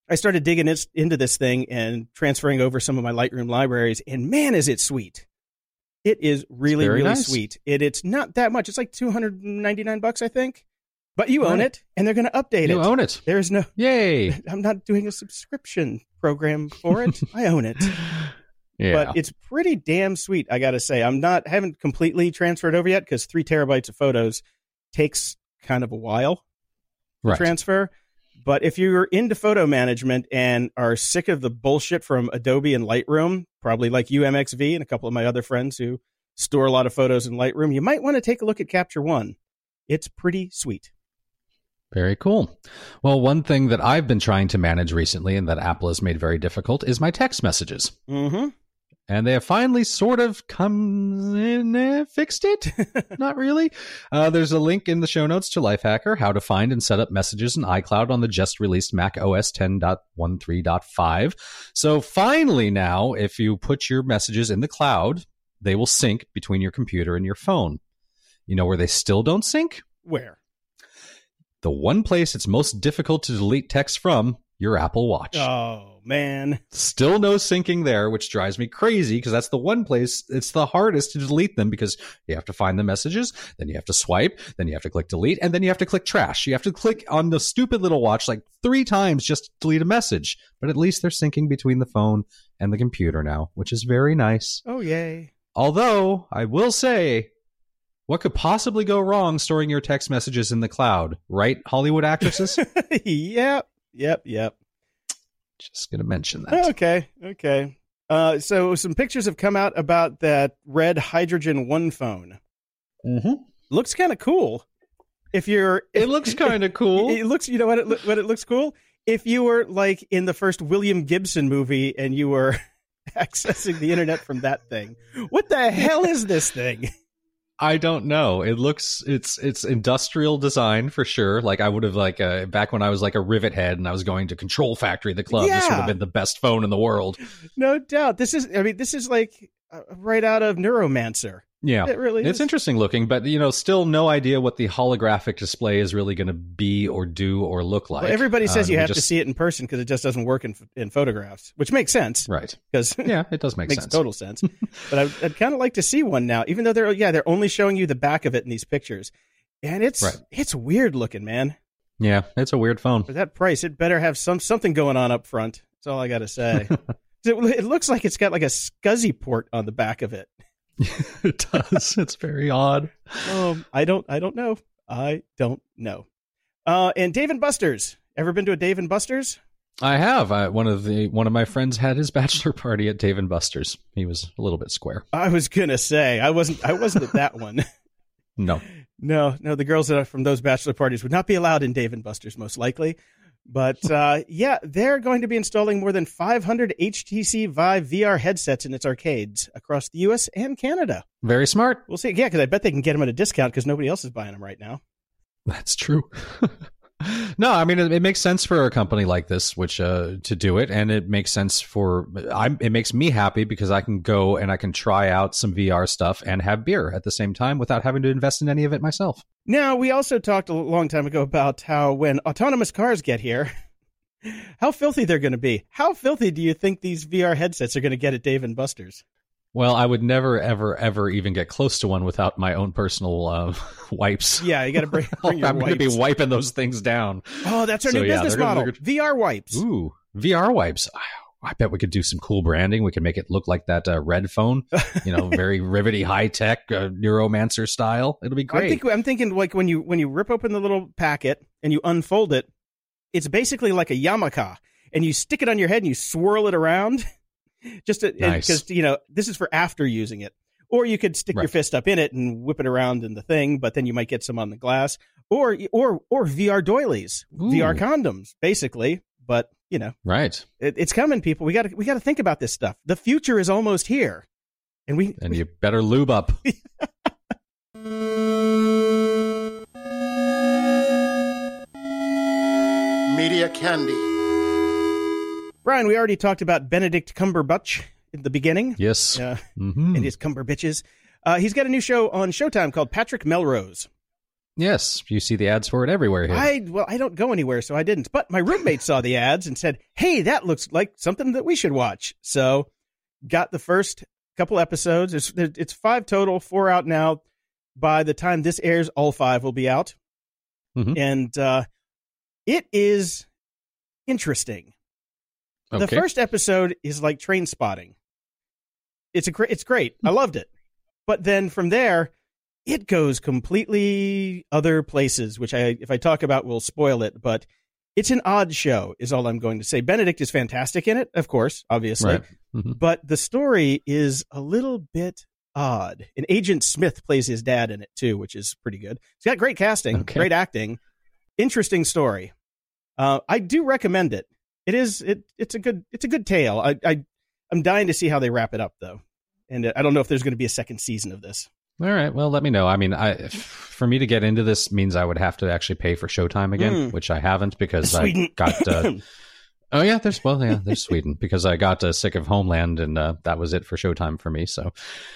Speaker 1: I started digging into this thing and transferring over some of my Lightroom libraries. And man, is it sweet! It is really, really
Speaker 3: nice.
Speaker 1: sweet. It, it's not that much. It's like two hundred ninety nine bucks, I think. But you own
Speaker 3: Right.
Speaker 1: it, and they're going to update
Speaker 3: you
Speaker 1: it.
Speaker 3: You own it.
Speaker 1: There's no.
Speaker 3: Yay.
Speaker 1: I'm not doing a subscription program for it. I own it.
Speaker 3: Yeah.
Speaker 1: But it's pretty damn sweet, I got to say. I'm not haven't completely transferred over yet because three terabytes of photos takes kind of a while to
Speaker 3: right.
Speaker 1: transfer. But if you're into photo management and are sick of the bullshit from Adobe and Lightroom, probably like UMXV and a couple of my other friends who store a lot of photos in Lightroom, you might want to take a look at Capture One. It's pretty sweet.
Speaker 3: Very cool. Well, one thing that I've been trying to manage recently and that Apple has made very difficult is my text messages.
Speaker 1: Mm-hmm.
Speaker 3: And they have finally sort of come in, eh, fixed it. Not really. Uh, there's a link in the show notes to Lifehacker, how to find and set up messages in iCloud on the just released Mac OS 10.13.5. So finally now, if you put your messages in the cloud, they will sync between your computer and your phone. You know where they still don't sync?
Speaker 1: Where?
Speaker 3: The one place it's most difficult to delete text from, your Apple Watch.
Speaker 1: Oh man.
Speaker 3: Still no syncing there, which drives me crazy because that's the one place it's the hardest to delete them because you have to find the messages, then you have to swipe, then you have to click delete, and then you have to click trash. You have to click on the stupid little watch like three times just to delete a message. But at least they're syncing between the phone and the computer now, which is very nice.
Speaker 1: Oh yay.
Speaker 3: Although, I will say, what could possibly go wrong storing your text messages in the cloud, right, Hollywood actresses?
Speaker 1: yep. Yep. Yep.
Speaker 3: just going to mention that.
Speaker 1: Okay. Okay. Uh, so some pictures have come out about that red hydrogen one phone.
Speaker 3: Mm-hmm.
Speaker 1: Looks kind of cool. If you're,
Speaker 3: It looks kind of cool.
Speaker 1: It looks. You know what? It, loo- what it looks cool. If you were like in the first William Gibson movie and you were accessing the internet from that thing, what the hell is this thing?
Speaker 3: I don't know. It looks it's it's industrial design for sure. Like I would have like uh, back when I was like a rivet head and I was going to Control Factory, the club. Yeah. This would have been the best phone in the world.
Speaker 1: No doubt. This is. I mean, this is like uh, right out of Neuromancer.
Speaker 3: Yeah,
Speaker 1: It really
Speaker 3: it's
Speaker 1: is.
Speaker 3: interesting looking, but you know, still no idea what the holographic display is really going to be or do or look like.
Speaker 1: Well, everybody says
Speaker 3: Um,
Speaker 1: you have to see it in person because it just doesn't work in in photographs, which makes sense
Speaker 3: right.
Speaker 1: because
Speaker 3: Yeah, it does make
Speaker 1: makes
Speaker 3: sense.
Speaker 1: total sense. but I'd, I'd kind of like to see one now, even though they're yeah they're only showing you the back of it in these pictures, and it's
Speaker 3: Right.
Speaker 1: it's weird looking, man.
Speaker 3: Yeah, it's a weird phone.
Speaker 1: For that price, it better have some something going on up front. That's all I got to say. it, it looks like it's got like a SCSI port on the back of it.
Speaker 3: it does. It's very odd.
Speaker 1: Um, I don't I don't know. I don't know. Uh, and Dave and Buster's. Ever been to a Dave and Buster's?
Speaker 3: I have. I, one of the one of my friends had his bachelor party at Dave and Buster's. He was a little bit square.
Speaker 1: I was gonna say I wasn't. I wasn't at that one.
Speaker 3: No.
Speaker 1: No, no, the girls that are from those bachelor parties would not be allowed in Dave and Buster's, most likely. But uh, yeah, they're going to be installing more than 500 HTC Vive VR headsets in its arcades across the U.S. and Canada.
Speaker 3: Very smart.
Speaker 1: We'll see. Yeah, because I bet they can get them at a discount because nobody else is buying them right now.
Speaker 3: That's true. no, I mean it, it, makes sense for a company like this, which uh, to do it, and it makes sense for I. It makes me happy because I can go and I can try out some VR stuff and have beer at the same time without having to invest in any of it myself.
Speaker 1: Now, we also talked a long time ago about how when autonomous cars get here, how filthy they're going to be. How filthy do you think these VR headsets are going to get at Dave and Buster's?
Speaker 3: Well, I would never, ever, ever even get close to one without my own personal uh, wipes.
Speaker 1: Yeah, you got to bring, bring your
Speaker 3: I'm
Speaker 1: going
Speaker 3: to be wiping those things down.
Speaker 1: Oh, that's our so, new yeah, business model. Gonna... VR wipes.
Speaker 3: Ooh, VR wipes. I bet we could do some cool branding. We could make it look like that uh, red phone, you know, very rivety, high tech, uh, neuromancer style. It'll be great.
Speaker 1: I'm, think, I'm thinking like when you when you rip open the little packet and you unfold it, it's basically like a yarmulke, and you stick it on your head and you swirl it around. Just because nice. you know this is for after using it. Or you could stick right. your fist up in it and whip it around in the thing but then you might get some on the glass. Or or or vr doilies Ooh. vr condoms basically. But you know
Speaker 3: right.
Speaker 1: it, it's coming people. We got to we got to think about this stuff. The future is almost here. And we
Speaker 3: and you better lube up.
Speaker 2: Media candy
Speaker 1: Brian, we already talked about Benedict Cumberbatch in the beginning.
Speaker 3: Yes.
Speaker 1: Uh, mm-hmm. And his Cumberbitches. Uh, he's got a new show on Showtime called Patrick Melrose.
Speaker 3: Yes, you see the ads for it everywhere here.
Speaker 1: I well, I don't go anywhere, so I didn't. But my roommate saw the ads and said, "Hey, that looks like something that we should watch." So, got the first couple episodes. It's it's five total, four out now. By the time this airs, all five will be out, mm-hmm. and uh, it is interesting. Okay. The first episode is like Trainspotting. It's a great. It's great. I loved it. But then from there, it goes completely other places, which I, if I talk about, will spoil it. But it's an odd show, is all I'm going to say. Benedict is fantastic in it, of course, obviously. Right. Mm-hmm. But the story is a little bit odd. And Agent Smith plays his dad in it too, which is pretty good. It's got great casting, okay. great acting, interesting story. Uh, I do recommend it it is it it's a good it's a good tale. I, I I'm dying to see how they wrap it up though, and uh, I don't know if there's going to be a second season of this.
Speaker 3: All right, well, let me know. I mean, I for me to get into this means I would have to actually pay for Showtime again, mm. which I haven't because Sweden. I got. Uh, oh yeah, there's well, yeah, there's Sweden because I got uh, sick of Homeland and uh, that was it for Showtime for me. So,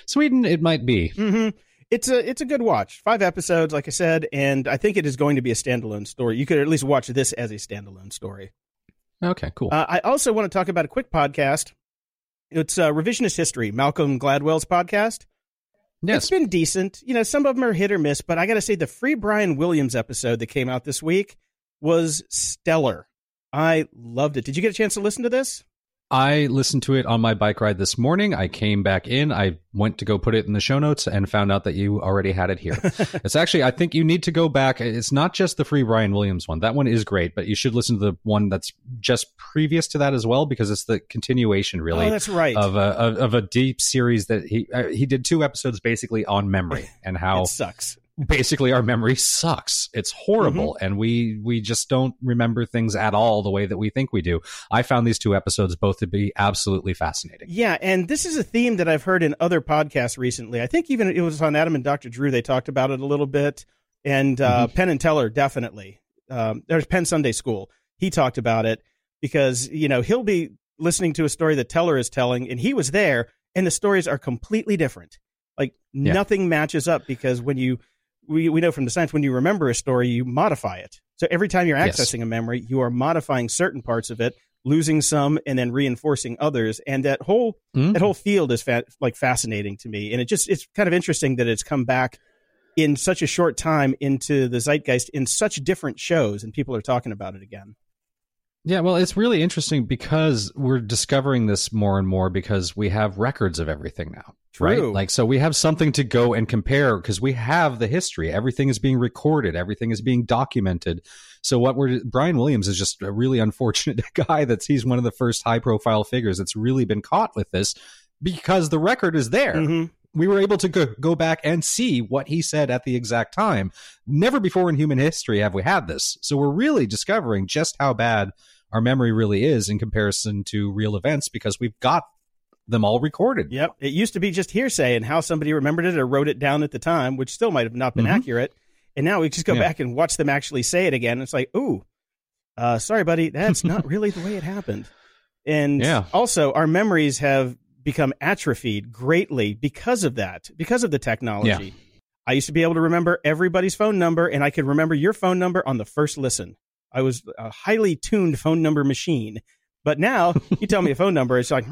Speaker 3: Sweden, it might be.
Speaker 1: Mm-hmm. It's a it's a good watch. Five episodes, like I said, and I think it is going to be a standalone story. You could at least watch this as a standalone story.
Speaker 3: Okay, cool.
Speaker 1: Uh, I also want to talk about a quick podcast. It's uh, Revisionist History, Malcolm Gladwell's podcast. Yes. It's been decent. You know, some of them are hit or miss, but I got to say, the Free Brian Williams episode that came out this week was stellar. I loved it. Did you get a chance to listen to this?
Speaker 3: I listened to it on my bike ride this morning. I came back in. I went to go put it in the show notes and found out that you already had it here. it's actually, I think you need to go back. It's not just the free Brian Williams one. That one is great, but you should listen to the one that's just previous to that as well because it's the continuation, really.
Speaker 1: Oh, that's right.
Speaker 3: Of a of, of a deep series that he uh, he did two episodes basically on memory and how
Speaker 1: it sucks
Speaker 3: basically our memory sucks. It's horrible. Mm-hmm. and we we just don't remember things at all the way that we think we do. I found these two episodes both to be absolutely fascinating.
Speaker 1: Yeah and this is a theme that i've heard in other podcasts recently. I think even it was on adam and dr drew they talked about it a little bit. And uh, mm-hmm. penn and teller definitely. Um, there's penn sunday school. He talked about it because you know he'll be listening to a story that teller is telling and he was there and the stories are completely different. Like yeah. nothing matches up because when you we, we know from the science when you remember a story, you modify it. So every time you're accessing yes. a memory, you are modifying certain parts of it, losing some, and then reinforcing others. And that whole mm-hmm. that whole field is fa- like fascinating to me. And it just it's kind of interesting that it's come back in such a short time into the zeitgeist in such different shows, and people are talking about it again.
Speaker 3: Yeah, well, it's really interesting because we're discovering this more and more because we have records of everything now. True. Right? Like, so we have something to go and compare because we have the history. Everything is being recorded, everything is being documented. So, what we're Brian Williams is just a really unfortunate guy that he's one of the first high profile figures that's really been caught with this because the record is there. Mm-hmm we were able to go, go back and see what he said at the exact time. Never before in human history have we had this. So we're really discovering just how bad our memory really is in comparison to real events because we've got them all recorded.
Speaker 1: Yep. It used to be just hearsay and how somebody remembered it or wrote it down at the time, which still might have not been mm-hmm. accurate. And now we just go
Speaker 3: Yeah.
Speaker 1: back and watch them actually say it again. It's like, ooh, uh, sorry, buddy, that's not really the way it happened. And
Speaker 3: Yeah.
Speaker 1: also, our memories have become atrophied greatly because of that, because of the technology. I used to be able to remember everybody's phone number, and I could remember your phone number on the first listen. I was a highly tuned phone number machine. But now you tell me a phone number, it's like,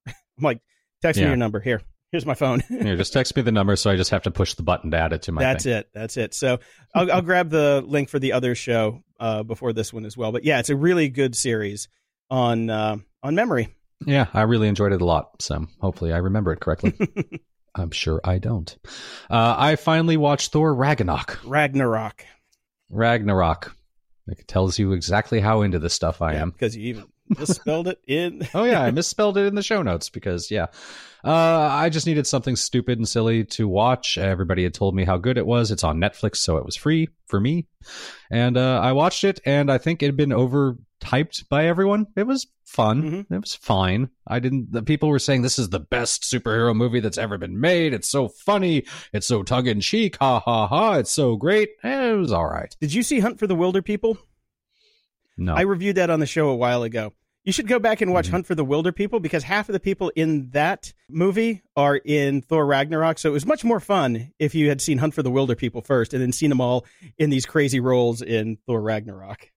Speaker 1: I'm like, text me your number. Here, here's my phone.
Speaker 3: Here, just text me the number, so I just have to push the button to add it to my.
Speaker 1: That's
Speaker 3: thing.
Speaker 1: it. That's it. So I'll, I'll grab the link for the other show uh, before this one as well. But yeah, it's a really good series on uh, on memory.
Speaker 3: Yeah, I really enjoyed it a lot. So hopefully I remember it correctly. I'm sure I don't. Uh, I finally watched Thor Ragnarok.
Speaker 1: Ragnarok.
Speaker 3: Ragnarok. It tells you exactly how into this stuff I am.
Speaker 1: because you even misspelled it in.
Speaker 3: Oh yeah, I misspelled it in the show notes because yeah, uh, I just needed something stupid and silly to watch. Everybody had told me how good it was. It's on Netflix, so it was free for me, and uh, I watched it. And I think it had been overhyped by everyone. It was fun.
Speaker 1: Mhm.
Speaker 3: It was fine. I didn't. The people were saying this is the best superhero movie that's ever been made. It's so funny. It's so tongue in cheek. Ha ha ha. It's so great. Eh, it was all right.
Speaker 1: Did you see Hunt for the Wilderpeople?
Speaker 3: No.
Speaker 1: I reviewed that on the show a while ago. You should go back and watch
Speaker 3: Mhm.
Speaker 1: Hunt for the Wilderpeople because half of the people in that movie are in Thor Ragnarok. So it was much more fun if you had seen Hunt for the Wilderpeople first and then seen them all in these crazy roles in Thor Ragnarok.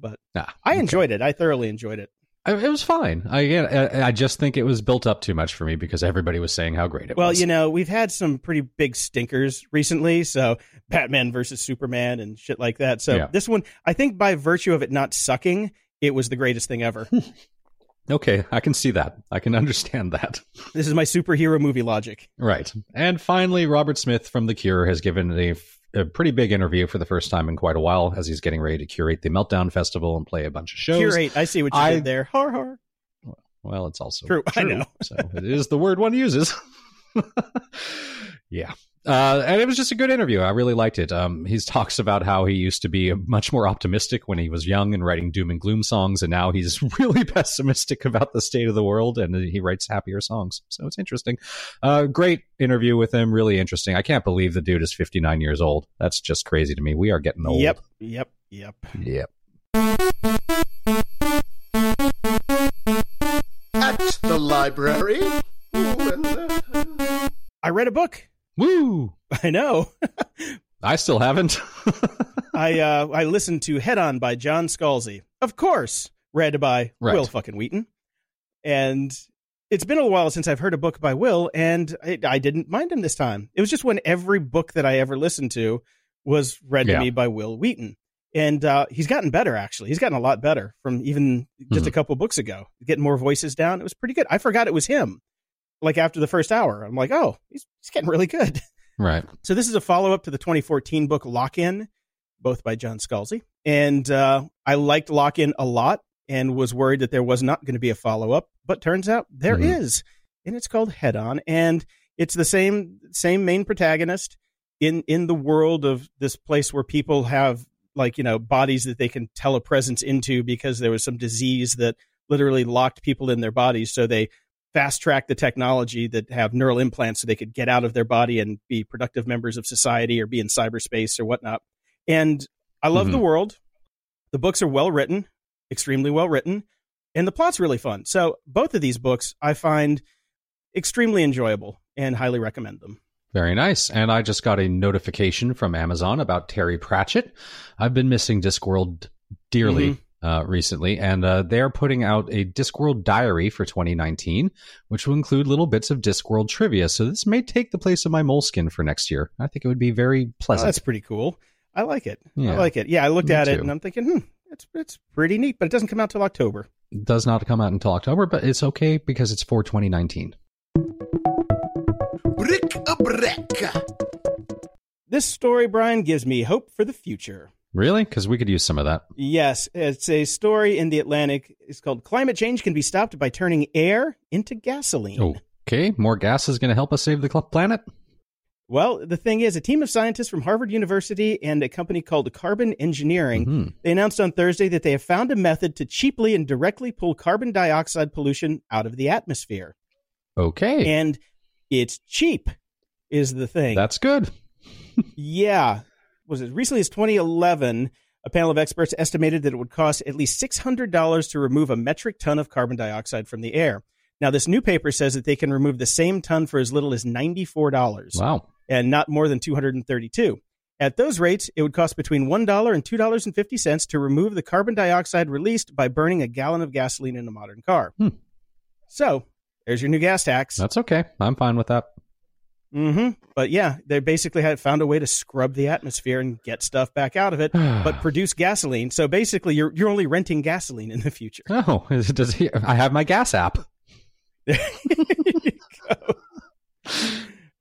Speaker 1: But
Speaker 3: Ah,
Speaker 1: I
Speaker 3: okay.
Speaker 1: enjoyed it. I thoroughly enjoyed it.
Speaker 3: I- It was fine. I, I I just think it was built up too much for me because everybody was saying how great it
Speaker 1: Well,
Speaker 3: was.
Speaker 1: you know, we've had some pretty big stinkers recently. So Batman versus Superman and shit like that. So
Speaker 3: Yeah.
Speaker 1: this one, I think by virtue of it not sucking, it was the greatest thing ever.
Speaker 3: okay, I can see that. I can understand that.
Speaker 1: this is my superhero movie logic.
Speaker 3: Right. And finally, Robert Smith from The Cure has given a, a pretty big interview for the first time in quite a while as he's getting ready to curate the Meltdown Festival and play a bunch of shows.
Speaker 1: Curate. I see what you
Speaker 3: I-
Speaker 1: did there. Har har.
Speaker 3: Well, it's also
Speaker 1: True, I know.
Speaker 3: so it is the word one uses. yeah. Uh, and it was just a good interview. I really liked it. Um, he talks about how he used to be much more optimistic when he was young and writing doom and gloom songs, and now he's really pessimistic about the state of the world, and he writes happier songs. So it's interesting. Uh, great interview with him. Really interesting. I can't believe the dude is 59 years old. That's just crazy to me. We are getting old.
Speaker 1: Yep. Yep. Yep.
Speaker 3: Yep.
Speaker 2: At the library. Ooh, and, uh,
Speaker 1: I read a book.
Speaker 3: Woo!
Speaker 1: I know.
Speaker 3: I still haven't.
Speaker 1: I uh, I listened to Head On by John Scalzi. Of course, read by
Speaker 3: Right.
Speaker 1: Wil fucking Wheaton. And it's been a while since I've heard a book by Wil, and I, I didn't mind him this time. It was just when every book that I ever listened to was read
Speaker 3: Yeah.
Speaker 1: to me by Wil Wheaton. And uh, he's gotten better, actually. He's gotten a lot better from even just a
Speaker 3: Mhm.
Speaker 1: couple books ago. Getting more voices down. It was pretty good. I forgot it was him. Like after the first hour, I'm like, oh, he's, he's getting really good.
Speaker 3: right.
Speaker 1: So this is a follow up to the 2014 book Lock In, both by John Scalzi. And uh, I liked Lock In a lot and was worried that there was not going to be a follow up, but turns out there is,
Speaker 3: Mhm.
Speaker 1: and it's called Head On, and it's the same same main protagonist in in the world of this place where people have like you know bodies that they can telepresence into because there was some disease that literally locked people in their bodies, so they fast track the technology that have neural implants so they could get out of their body and be productive members of society or be in cyberspace or whatnot. And I love the
Speaker 3: Mhm.
Speaker 1: world. The books are well written, extremely well written, and the plot's really fun. So both of these books I find extremely enjoyable and highly recommend them.
Speaker 3: Very nice. And I just got a notification from Amazon about Terry Pratchett. I've been missing Discworld dearly uh, recently, and uh, they're putting out a Discworld diary for 2019, which will include little bits of Discworld trivia. So this may take the place of my Moleskine for next year. I think it would be very
Speaker 1: Oh,
Speaker 3: pleasant.
Speaker 1: that's pretty cool. I like it. I like it. Yeah, I looked
Speaker 3: Me
Speaker 1: at it
Speaker 3: too.
Speaker 1: and I'm thinking, hmm, it's it's pretty neat, but it doesn't come out till October.
Speaker 3: It does not come out until October, but it's okay because it's for 2019.
Speaker 2: brick a brick.
Speaker 1: This story, Brian, gives me hope for the future.
Speaker 3: Really? Because we could use some of that.
Speaker 1: Yes, it's a story in the Atlantic. It's called Climate Change Can Be Stopped by Turning Air into Gasoline.
Speaker 3: Okay, more gas is going to help us save the planet.
Speaker 1: Well, the thing is, a team of scientists from Harvard University and a company called Carbon Engineering,
Speaker 3: Mhm.
Speaker 1: they announced on Thursday that they have found a method to cheaply and directly pull carbon dioxide pollution out of the atmosphere.
Speaker 3: Okay,
Speaker 1: And it's cheap, is the thing.
Speaker 3: that's good.
Speaker 1: yeah. Was as recently as 2011? A panel of experts estimated that it would cost at least $600 to remove a metric ton of carbon dioxide from the air. Now, this new paper says that they can remove the same ton for as little as $94.
Speaker 3: Wow.
Speaker 1: And not more than 232. At those rates, it would cost between $1 and $2.50 to remove the carbon dioxide released by burning a gallon of gasoline in a modern car.
Speaker 3: Hmm.
Speaker 1: So, there's your new gas tax.
Speaker 3: That's okay. I'm fine with that.
Speaker 1: Hmm But yeah, they basically had found a way to scrub the atmosphere and get stuff back out of it, but produce gasoline. So basically, you're you're only renting gasoline in the future.
Speaker 3: Oh, it- does he, I have my gas app.
Speaker 1: There you go.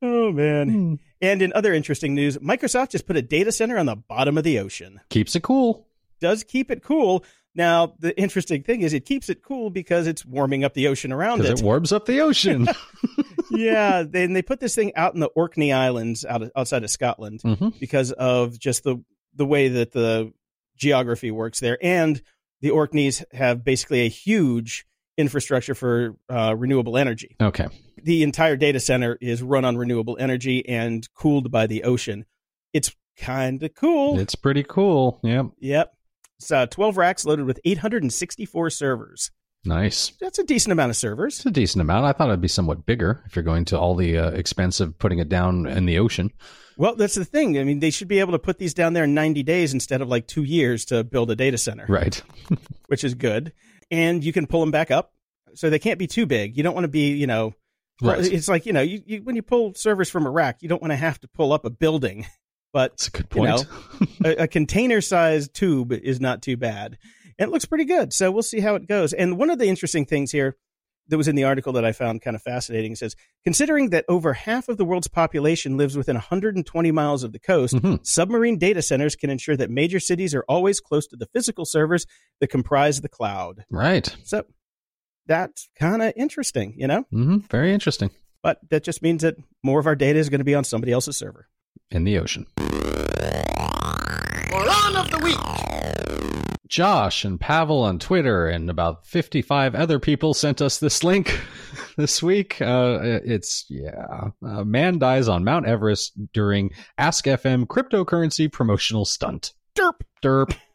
Speaker 1: Oh man!
Speaker 3: Hmm.
Speaker 1: And in other interesting news, Microsoft just put a data center on the bottom of the ocean.
Speaker 3: Keeps it cool.
Speaker 1: Does keep it cool. Now, the interesting thing is, it keeps it cool because it's warming up the ocean around it.
Speaker 3: it warms up the ocean.
Speaker 1: yeah, then they put this thing out in the Orkney Islands, out of, outside of Scotland.
Speaker 3: hmm
Speaker 1: because of just the the way that the geography works there, and the Orkneys have basically a huge infrastructure for uh, renewable energy.
Speaker 3: Okay.
Speaker 1: The entire data center is run on renewable energy and cooled by the ocean. It's kind of cool.
Speaker 3: It's pretty cool. Yep.
Speaker 1: yep. It's uh, 12 racks loaded with 864 servers.
Speaker 3: Nice.
Speaker 1: That's a decent amount of servers.
Speaker 3: It's a decent amount. I thought it'd be somewhat bigger if you're going to all the uh, expense of putting it down in the ocean.
Speaker 1: Well, that's the thing. I mean, they should be able to put these down there in 90 days instead of like two years to build a data center.
Speaker 3: Right.
Speaker 1: which is good. And you can pull them back up. So they can't be too big. You don't want to be, you know,
Speaker 3: Right.
Speaker 1: it's like, you know, you, you, when you pull servers from a rack, you don't want to have to pull up a building. But
Speaker 3: That's a good
Speaker 1: You
Speaker 3: point.
Speaker 1: a, a container sized tube is not too bad. And it looks pretty good. So we'll see how it goes. And one of the interesting things here that was in the article that I found kind of fascinating says considering that over half of the world's population lives within 120 miles of the coast,
Speaker 3: Mhm.
Speaker 1: submarine data centers can ensure that major cities are always close to the physical servers that comprise the cloud.
Speaker 3: Right.
Speaker 1: So that's kind of interesting, you know?
Speaker 3: hmm Very interesting.
Speaker 1: But that just means that more of our data is going to be on somebody else's server.
Speaker 3: In the ocean.
Speaker 2: Moron of the week.
Speaker 3: Josh and Pavel on Twitter and about 55 other people sent us this link this week. Uh, it's, yeah. A man dies on Mount Everest during Ask FM cryptocurrency promotional stunt.
Speaker 1: Derp.
Speaker 3: Derp.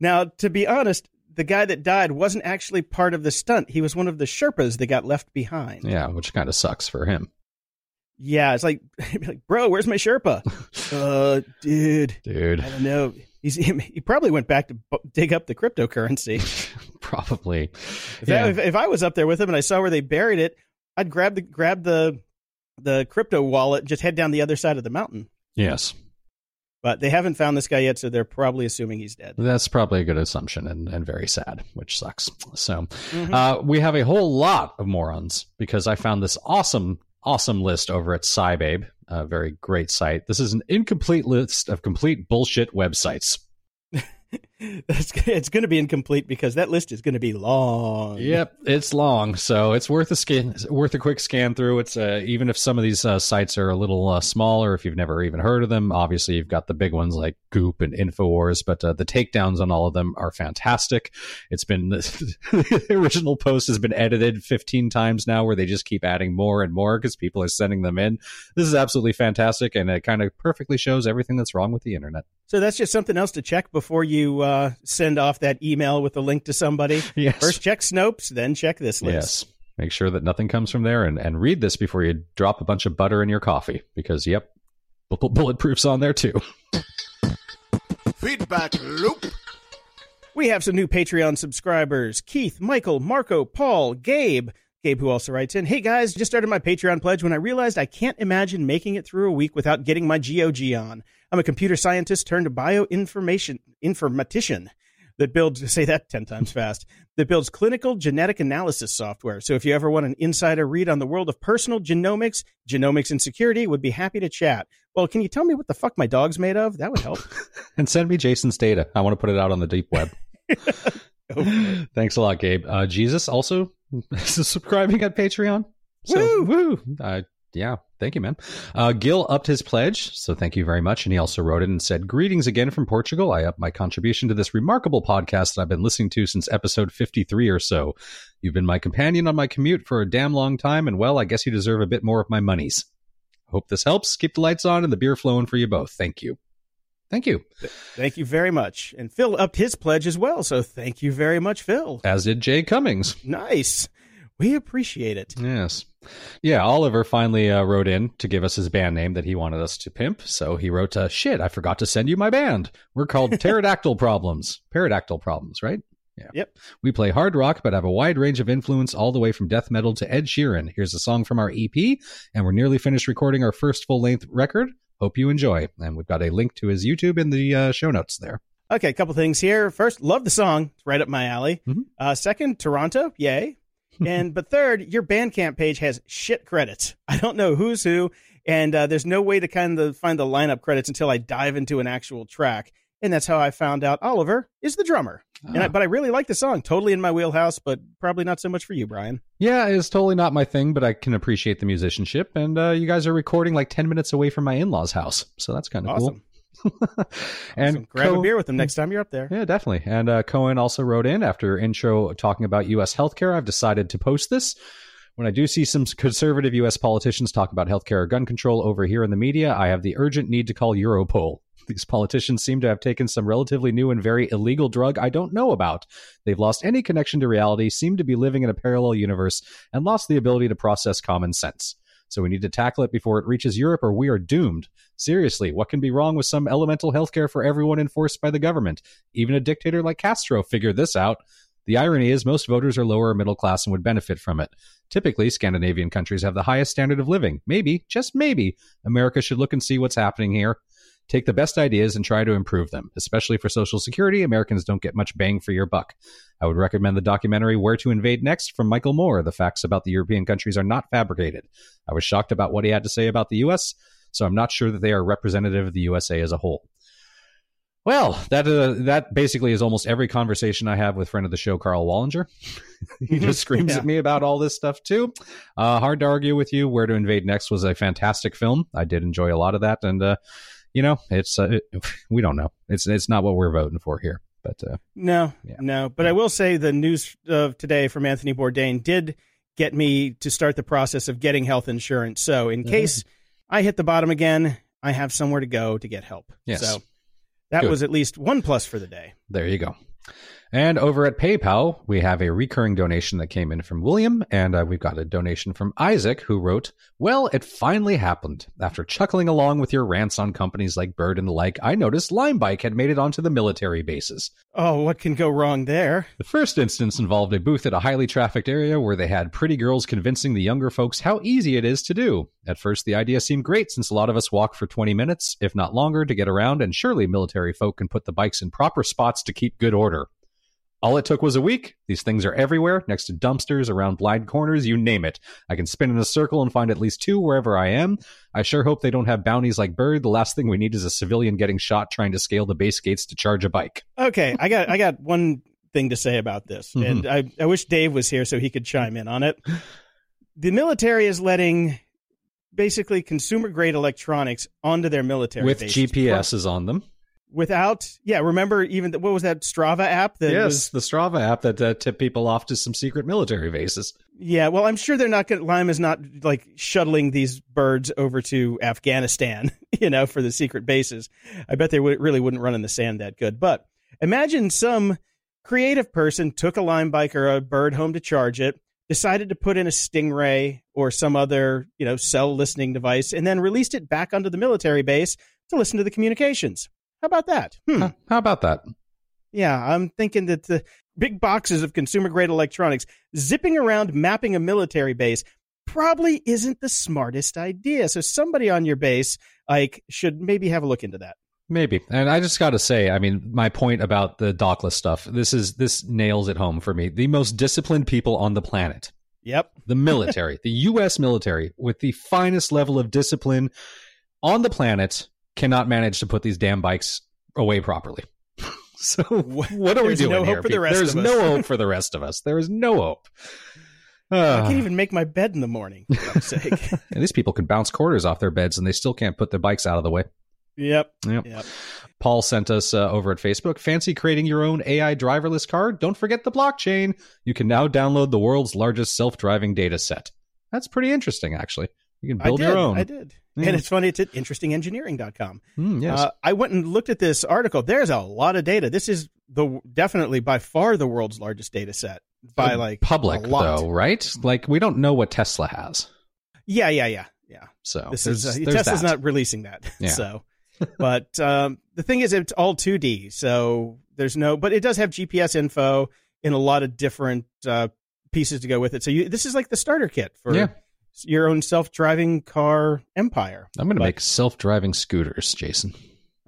Speaker 1: Now, to be honest, the guy that died wasn't actually part of the stunt. He was one of the Sherpas that got left behind.
Speaker 3: Yeah, which kind of sucks for him.
Speaker 1: Yeah, it's like, like, bro, where's my Sherpa? uh, dude,
Speaker 3: Dude,
Speaker 1: I don't know. He's, he probably went back to dig up the cryptocurrency.
Speaker 3: probably.
Speaker 1: If,
Speaker 3: Yeah.
Speaker 1: that, if, if I was up there with him and I saw where they buried it, I'd grab the grab the the crypto wallet, just head down the other side of the mountain.
Speaker 3: Yes,
Speaker 1: But they haven't found this guy yet, so they're probably assuming he's dead.
Speaker 3: that's probably a good assumption and, and very sad, which sucks. So,
Speaker 1: Mhm.
Speaker 3: uh, we have a whole lot of morons because I found this awesome, awesome list over at SciBabe, a very great site. This is an incomplete list of complete bullshit websites.
Speaker 1: That's, it's going to be incomplete because that list is going to be long.
Speaker 3: Yep, it's long, so it's worth a scan, worth a quick scan through. It's uh, even if some of these uh, sites are a little uh, smaller, if you've never even heard of them. Obviously, you've got the big ones like Goop and Infowars, but uh, the takedowns on all of them are fantastic. It's been the original post has been edited 15 times now, where they just keep adding more and more because people are sending them in. This is absolutely fantastic, and it kind of perfectly shows everything that's wrong with the internet.
Speaker 1: So that's just something else to check before you uh, send off that email with the link to somebody.
Speaker 3: Yes.
Speaker 1: First check Snopes, then check this list.
Speaker 3: Yes. Make sure that nothing comes from there and, and read this before you drop a bunch of butter in your coffee because, yep, we'll put bulletproofs on there too.
Speaker 2: Feedback loop.
Speaker 1: We have some new Patreon subscribers Keith, Michael, Marco, Paul, Gabe. Gabe, who also writes in, Hey guys, just started my Patreon pledge when I realized I can't imagine making it through a week without getting my GOG on. I'm a computer scientist turned bioinformation informatician that builds, say that 10 times fast, that builds clinical genetic analysis software. So if you ever want an insider read on the world of personal genomics, genomics and security, would be happy to chat. Well, can you tell me what the fuck my dog's made of? That would help.
Speaker 3: and send me Jason's data. I want to put it out on the deep web.
Speaker 1: It.
Speaker 3: Thanks a lot, Gabe. Uh, Jesus also is subscribing at Patreon. So,
Speaker 1: Woo!
Speaker 3: woo. Uh, yeah, thank you, man. Uh, Gil upped his pledge, so thank you very much. And he also wrote it and said, Greetings again from Portugal. I up my contribution to this remarkable podcast that I've been listening to since episode 53 or so. You've been my companion on my commute for a damn long time, and well, I guess you deserve a bit more of my monies. Hope this helps. Keep the lights on and the beer flowing for you both. Thank you. Thank you.
Speaker 1: Thank you very much. And Phil upped his pledge as well. So thank you very much, Phil.
Speaker 3: As did Jay Cummings.
Speaker 1: Nice. We appreciate it.
Speaker 3: Yes. Yeah, Oliver finally uh, wrote in to give us his band name that he wanted us to pimp. So he wrote, uh, shit, I forgot to send you my band. We're called Pterodactyl Problems. Pterodactyl Problems, right?
Speaker 1: Yeah. Yep.
Speaker 3: We play hard rock, but have a wide range of influence all the way from death metal to Ed Sheeran. Here's a song from our EP, and we're nearly finished recording our first full length record. Hope you enjoy. And we've got a link to his YouTube in the uh, show notes there.
Speaker 1: Okay, a couple things here. First, love the song. It's right up my alley. Mm-hmm. Uh, second, Toronto. Yay. And but third, your Bandcamp page has shit credits. I don't know who's who, and uh, there's no way to kind of find the lineup credits until I dive into an actual track. And that's how I found out Oliver is the drummer. And I, ah. but I really like the song. Totally in my wheelhouse, but probably not so much for you, Brian.
Speaker 3: Yeah, it's totally not my thing, but I can appreciate the musicianship. And uh, you guys are recording like 10 minutes away from my in law's house. So that's kind of
Speaker 1: awesome.
Speaker 3: cool. And
Speaker 1: awesome. grab Co- a beer with them next time you're up there.
Speaker 3: Yeah, definitely. And uh, Cohen also wrote in after intro talking about U.S. healthcare. I've decided to post this. When I do see some conservative U.S. politicians talk about healthcare or gun control over here in the media, I have the urgent need to call Europol. These politicians seem to have taken some relatively new and very illegal drug I don't know about. They've lost any connection to reality, seem to be living in a parallel universe, and lost the ability to process common sense. So we need to tackle it before it reaches Europe or we are doomed. Seriously, what can be wrong with some elemental healthcare for everyone enforced by the government? Even a dictator like Castro figured this out. The irony is most voters are lower middle class and would benefit from it. Typically, Scandinavian countries have the highest standard of living. Maybe, just maybe, America should look and see what's happening here. Take the best ideas and try to improve them. Especially for Social Security, Americans don't get much bang for your buck. I would recommend the documentary Where to Invade Next from Michael Moore. The facts about the European countries are not fabricated. I was shocked about what he had to say about the U.S., so I'm not sure that they are representative of the USA as a whole. Well, that uh, that basically is almost every conversation I have with friend of the show, Carl Wallinger. he just screams yeah. at me about all this stuff too. Uh, hard to argue with you. Where to Invade Next was a fantastic film. I did enjoy a lot of that, and uh, you know, it's uh, it, we don't know. It's it's not what we're voting for here. But uh,
Speaker 1: no, yeah. no. But I will say the news of today from Anthony Bourdain did get me to start the process of getting health insurance. So in mm-hmm. case I hit the bottom again, I have somewhere to go to get help.
Speaker 3: Yes.
Speaker 1: So that Good. was at least one plus for the day.
Speaker 3: There you go. And over at PayPal, we have a recurring donation that came in from William, and uh, we've got a donation from Isaac, who wrote, Well, it finally happened. After chuckling along with your rants on companies like Bird and the like, I noticed Limebike had made it onto the military bases.
Speaker 1: Oh, what can go wrong there?
Speaker 3: The first instance involved a booth at a highly trafficked area where they had pretty girls convincing the younger folks how easy it is to do. At first, the idea seemed great since a lot of us walk for 20 minutes, if not longer, to get around, and surely military folk can put the bikes in proper spots to keep good order. All it took was a week. These things are everywhere, next to dumpsters, around blind corners, you name it. I can spin in a circle and find at least two wherever I am. I sure hope they don't have bounties like Bird. The last thing we need is a civilian getting shot trying to scale the base gates to charge a bike.
Speaker 1: Okay, I got I got one thing to say about this, mm-hmm. and I, I wish Dave was here so he could chime in on it. The military is letting basically consumer grade electronics onto their military
Speaker 3: with GPSs on them
Speaker 1: without yeah remember even what was that strava app that
Speaker 3: yes
Speaker 1: was,
Speaker 3: the strava app that uh, tipped people off to some secret military bases.
Speaker 1: Yeah well i'm sure they're not going lime is not like shuttling these birds over to afghanistan you know for the secret bases. I bet they would, really wouldn't run in the sand that good. But imagine some creative person took a lime bike or a bird home to charge it decided to put in a stingray or some other you know cell listening device and then released it back onto the military base to listen to the communications how about that?
Speaker 3: Hmm. How about that?
Speaker 1: Yeah, I'm thinking that the big boxes of consumer grade electronics zipping around mapping a military base probably isn't the smartest idea. So somebody on your base, like, should maybe have a look into that.
Speaker 3: Maybe. And I just got to say, I mean, my point about the dockless stuff, this is this nails it home for me. The most disciplined people on the planet.
Speaker 1: Yep.
Speaker 3: The military, the US military with the finest level of discipline on the planet cannot manage to put these damn bikes away properly. so what are we doing
Speaker 1: no
Speaker 3: here?
Speaker 1: The
Speaker 3: There's no hope for the rest of us. There is no hope.
Speaker 1: Uh, I can't even make my bed in the morning. For sake.
Speaker 3: these people can bounce quarters off their beds and they still can't put their bikes out of the way.
Speaker 1: Yep.
Speaker 3: Yep.
Speaker 1: yep.
Speaker 3: Paul sent us uh, over at Facebook. Fancy creating your own AI driverless car? Don't forget the blockchain. You can now download the world's largest self driving data set. That's pretty interesting, actually. You can build
Speaker 1: I
Speaker 3: your own.
Speaker 1: I did.
Speaker 3: Yeah.
Speaker 1: And it's funny, it's at interestingengineering.com.
Speaker 3: Mm, yes.
Speaker 1: Uh, I went and looked at this article. There's a lot of data. This is the definitely by far the world's largest data set by like
Speaker 3: public though, right? Like we don't know what Tesla has.
Speaker 1: Yeah, yeah, yeah, yeah.
Speaker 3: So
Speaker 1: This is uh, Tesla's
Speaker 3: that.
Speaker 1: not releasing that.
Speaker 3: Yeah.
Speaker 1: So, but um, the thing is, it's all 2D. So there's no, but it does have GPS info in a lot of different uh, pieces to go with it. So you, this is like the starter kit for
Speaker 3: Yeah.
Speaker 1: Your own self-driving car empire.
Speaker 3: I'm going to make self-driving scooters, Jason.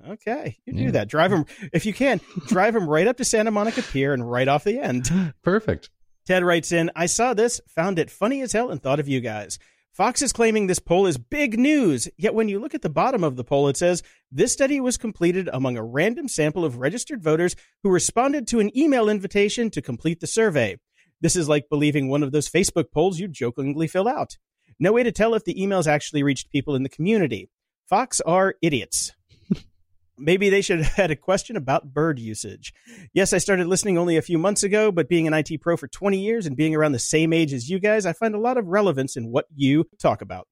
Speaker 1: Okay, you
Speaker 3: Yeah.
Speaker 1: do that. Drive them if you can. drive them right up to Santa Monica Pier and right off the end.
Speaker 3: Perfect.
Speaker 1: Ted writes in, I saw this, found it funny as hell, and thought of you guys. Fox is claiming this poll is big news, yet when you look at the bottom of the poll, it says this study was completed among a random sample of registered voters who responded to an email invitation to complete the survey. This is like believing one of those Facebook polls you jokingly fill out. No way to tell if the emails actually reached people in the community. Fox are idiots. Maybe they should have had a question about bird usage. Yes, I started listening only a few months ago, but being an IT pro for 20 years and being around the same age as you guys, I find a lot of relevance in what you talk about.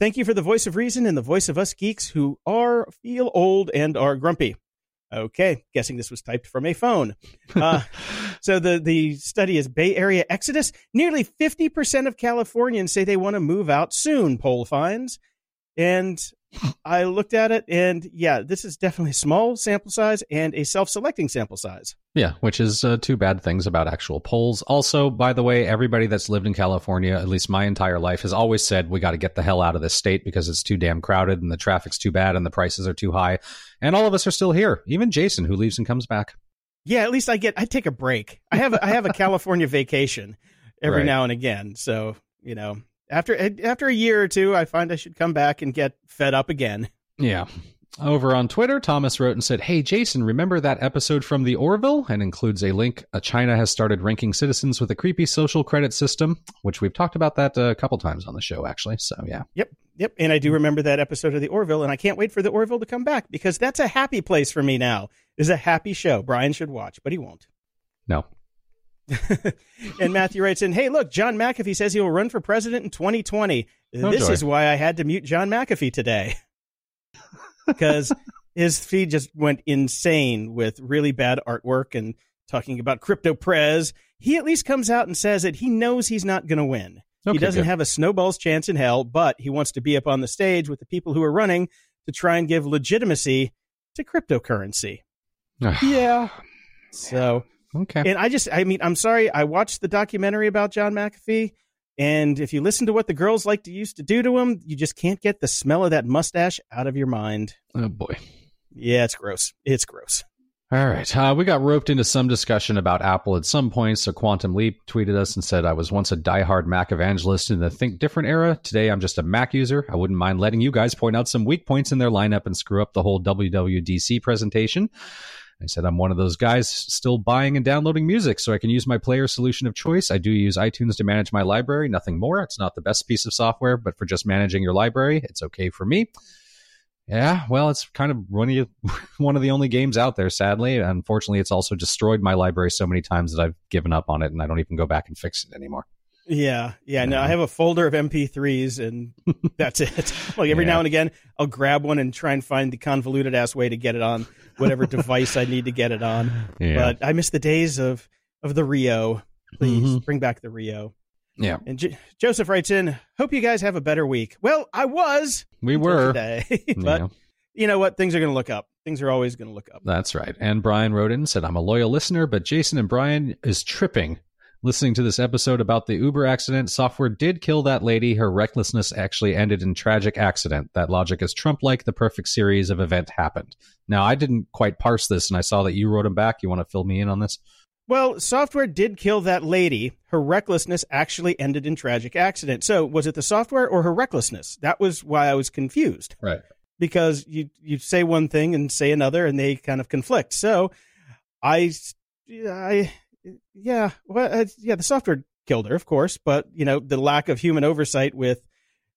Speaker 1: Thank you for the voice of reason and the voice of us geeks who are, feel old, and are grumpy. Okay, guessing this was typed from a phone. Uh, so the, the study is Bay Area Exodus. Nearly 50% of Californians say they want to move out soon, poll finds. And I looked at it, and yeah, this is definitely a small sample size and a self selecting sample size.
Speaker 3: Yeah, which is uh, two bad things about actual polls. Also, by the way, everybody that's lived in California, at least my entire life, has always said we got to get the hell out of this state because it's too damn crowded and the traffic's too bad and the prices are too high. And all of us are still here. Even Jason, who leaves and comes back.
Speaker 1: Yeah, at least I get I take a break. I have a, I have a California vacation every
Speaker 3: Right.
Speaker 1: now and again. So you know, after after a year or two, I find I should come back and get fed up again.
Speaker 3: Yeah. Over on Twitter, Thomas wrote and said, Hey, Jason, remember that episode from the Orville? And includes a link. Uh, China has started ranking citizens with a creepy social credit system, which we've talked about that a couple times on the show, actually. So, yeah.
Speaker 1: Yep, yep. And I do remember that episode of the Orville, and I can't wait for the Orville to come back because that's a happy place for me now. Is a happy show. Brian should watch, but he won't.
Speaker 3: No.
Speaker 1: And Matthew writes in, "Hey, look, John McAfee says he will run for president in 2020.
Speaker 3: Oh,
Speaker 1: this
Speaker 3: joy.
Speaker 1: is why I had to mute John McAfee today because his feed just went insane with really bad artwork and talking about crypto prez. He at least comes out and says that he knows he's not going to win. he doesn't
Speaker 3: good.
Speaker 1: have a snowball's chance in hell, but he wants to be up on the stage with the people who are running to try and give legitimacy to cryptocurrency. Yeah. So
Speaker 3: okay.
Speaker 1: and I just, I mean, I'm sorry. I watched the documentary about John McAfee, and if you listen to what the girls like to used to do to him, you just can't get the smell of that mustache out of your mind.
Speaker 3: Oh, boy.
Speaker 1: Yeah, it's gross. It's gross.
Speaker 3: All right. Uh, we got roped into some discussion about Apple at some point. So Quantum Leap tweeted us and said, I was once a diehard Mac evangelist in the Think Different era. Today I'm just a Mac user. I wouldn't mind letting you guys point out some weak points in their lineup and screw up the whole WWDC presentation. I said, I'm one of those guys still buying and downloading music so I can use my player solution of choice. I do use iTunes to manage my library, nothing more. It's not the best piece of software, but for just managing your library, it's okay for me. Yeah, well, it's kind of one of, the, only games out there, sadly. Unfortunately, it's also destroyed my library so many times that I've given up on it and I don't even go back and fix it anymore.
Speaker 1: Yeah, yeah. No, I have a folder of MP3s, and that's it. like every
Speaker 3: Yeah.
Speaker 1: now and again, I'll grab one and try and find the convoluted ass way to get it on whatever device I need to get it on.
Speaker 3: Yeah.
Speaker 1: But I miss the days of of the Rio. Please
Speaker 3: Mhm.
Speaker 1: bring back the Rio.
Speaker 3: yeah,
Speaker 1: And J- Joseph writes in, "Hope you guys have a better week." Well, I was
Speaker 3: we were.
Speaker 1: today, but
Speaker 3: Yeah.
Speaker 1: you know what? Things are going to look up. Things are always going to look up.
Speaker 3: That's right. And Brian wrote in and said, I'm a loyal listener, but Jason and Brian is tripping. Listening to this episode about the Uber accident, software did kill that lady. Her recklessness actually ended in tragic accident. That logic is Trump like. The perfect series of event happened. Now, I didn't quite parse this, and I saw that you wrote him back. You want to fill me in on this?
Speaker 1: Well, software did kill that lady. Her recklessness actually ended in tragic accident. So, was it the software or her recklessness? That was why I was confused.
Speaker 3: Right.
Speaker 1: Because you you say one thing and say another, and they kind of conflict. So, I, I, yeah, well, uh, yeah, the software killed her, of course, but you know the lack of human oversight with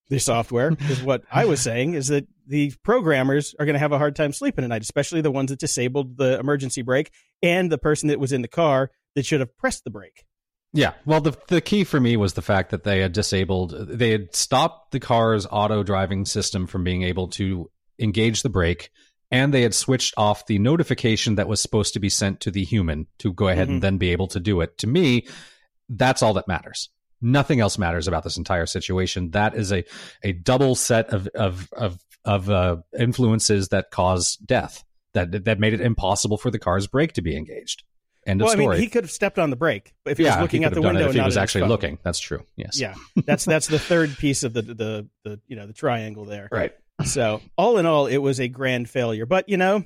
Speaker 1: the software is what I was saying. Is that the programmers are going to have a hard time sleeping at night, especially the ones that disabled the emergency brake and the person that was in the car that should have pressed the brake.
Speaker 3: Yeah. Well, the the key for me was the fact that they had disabled, they had stopped the car's auto driving system from being able to engage the brake, and they had switched off the notification that was supposed to be sent to the human to go ahead
Speaker 1: Mhm.
Speaker 3: and then be able to do it. To me, that's all that matters. Nothing else matters about this entire situation. That is a a double set of of of of uh, influences that cause death. That that made it impossible for the car's brake to be engaged. End
Speaker 1: well,
Speaker 3: of
Speaker 1: I
Speaker 3: story.
Speaker 1: mean, he could have stepped on the brake if he
Speaker 3: yeah,
Speaker 1: was looking
Speaker 3: he
Speaker 1: out the window.
Speaker 3: if he was actually looking. That's true. Yes.
Speaker 1: Yeah, that's that's the third piece of the the the you know the triangle there.
Speaker 3: Right.
Speaker 1: So all in all, it was a grand failure. But you know,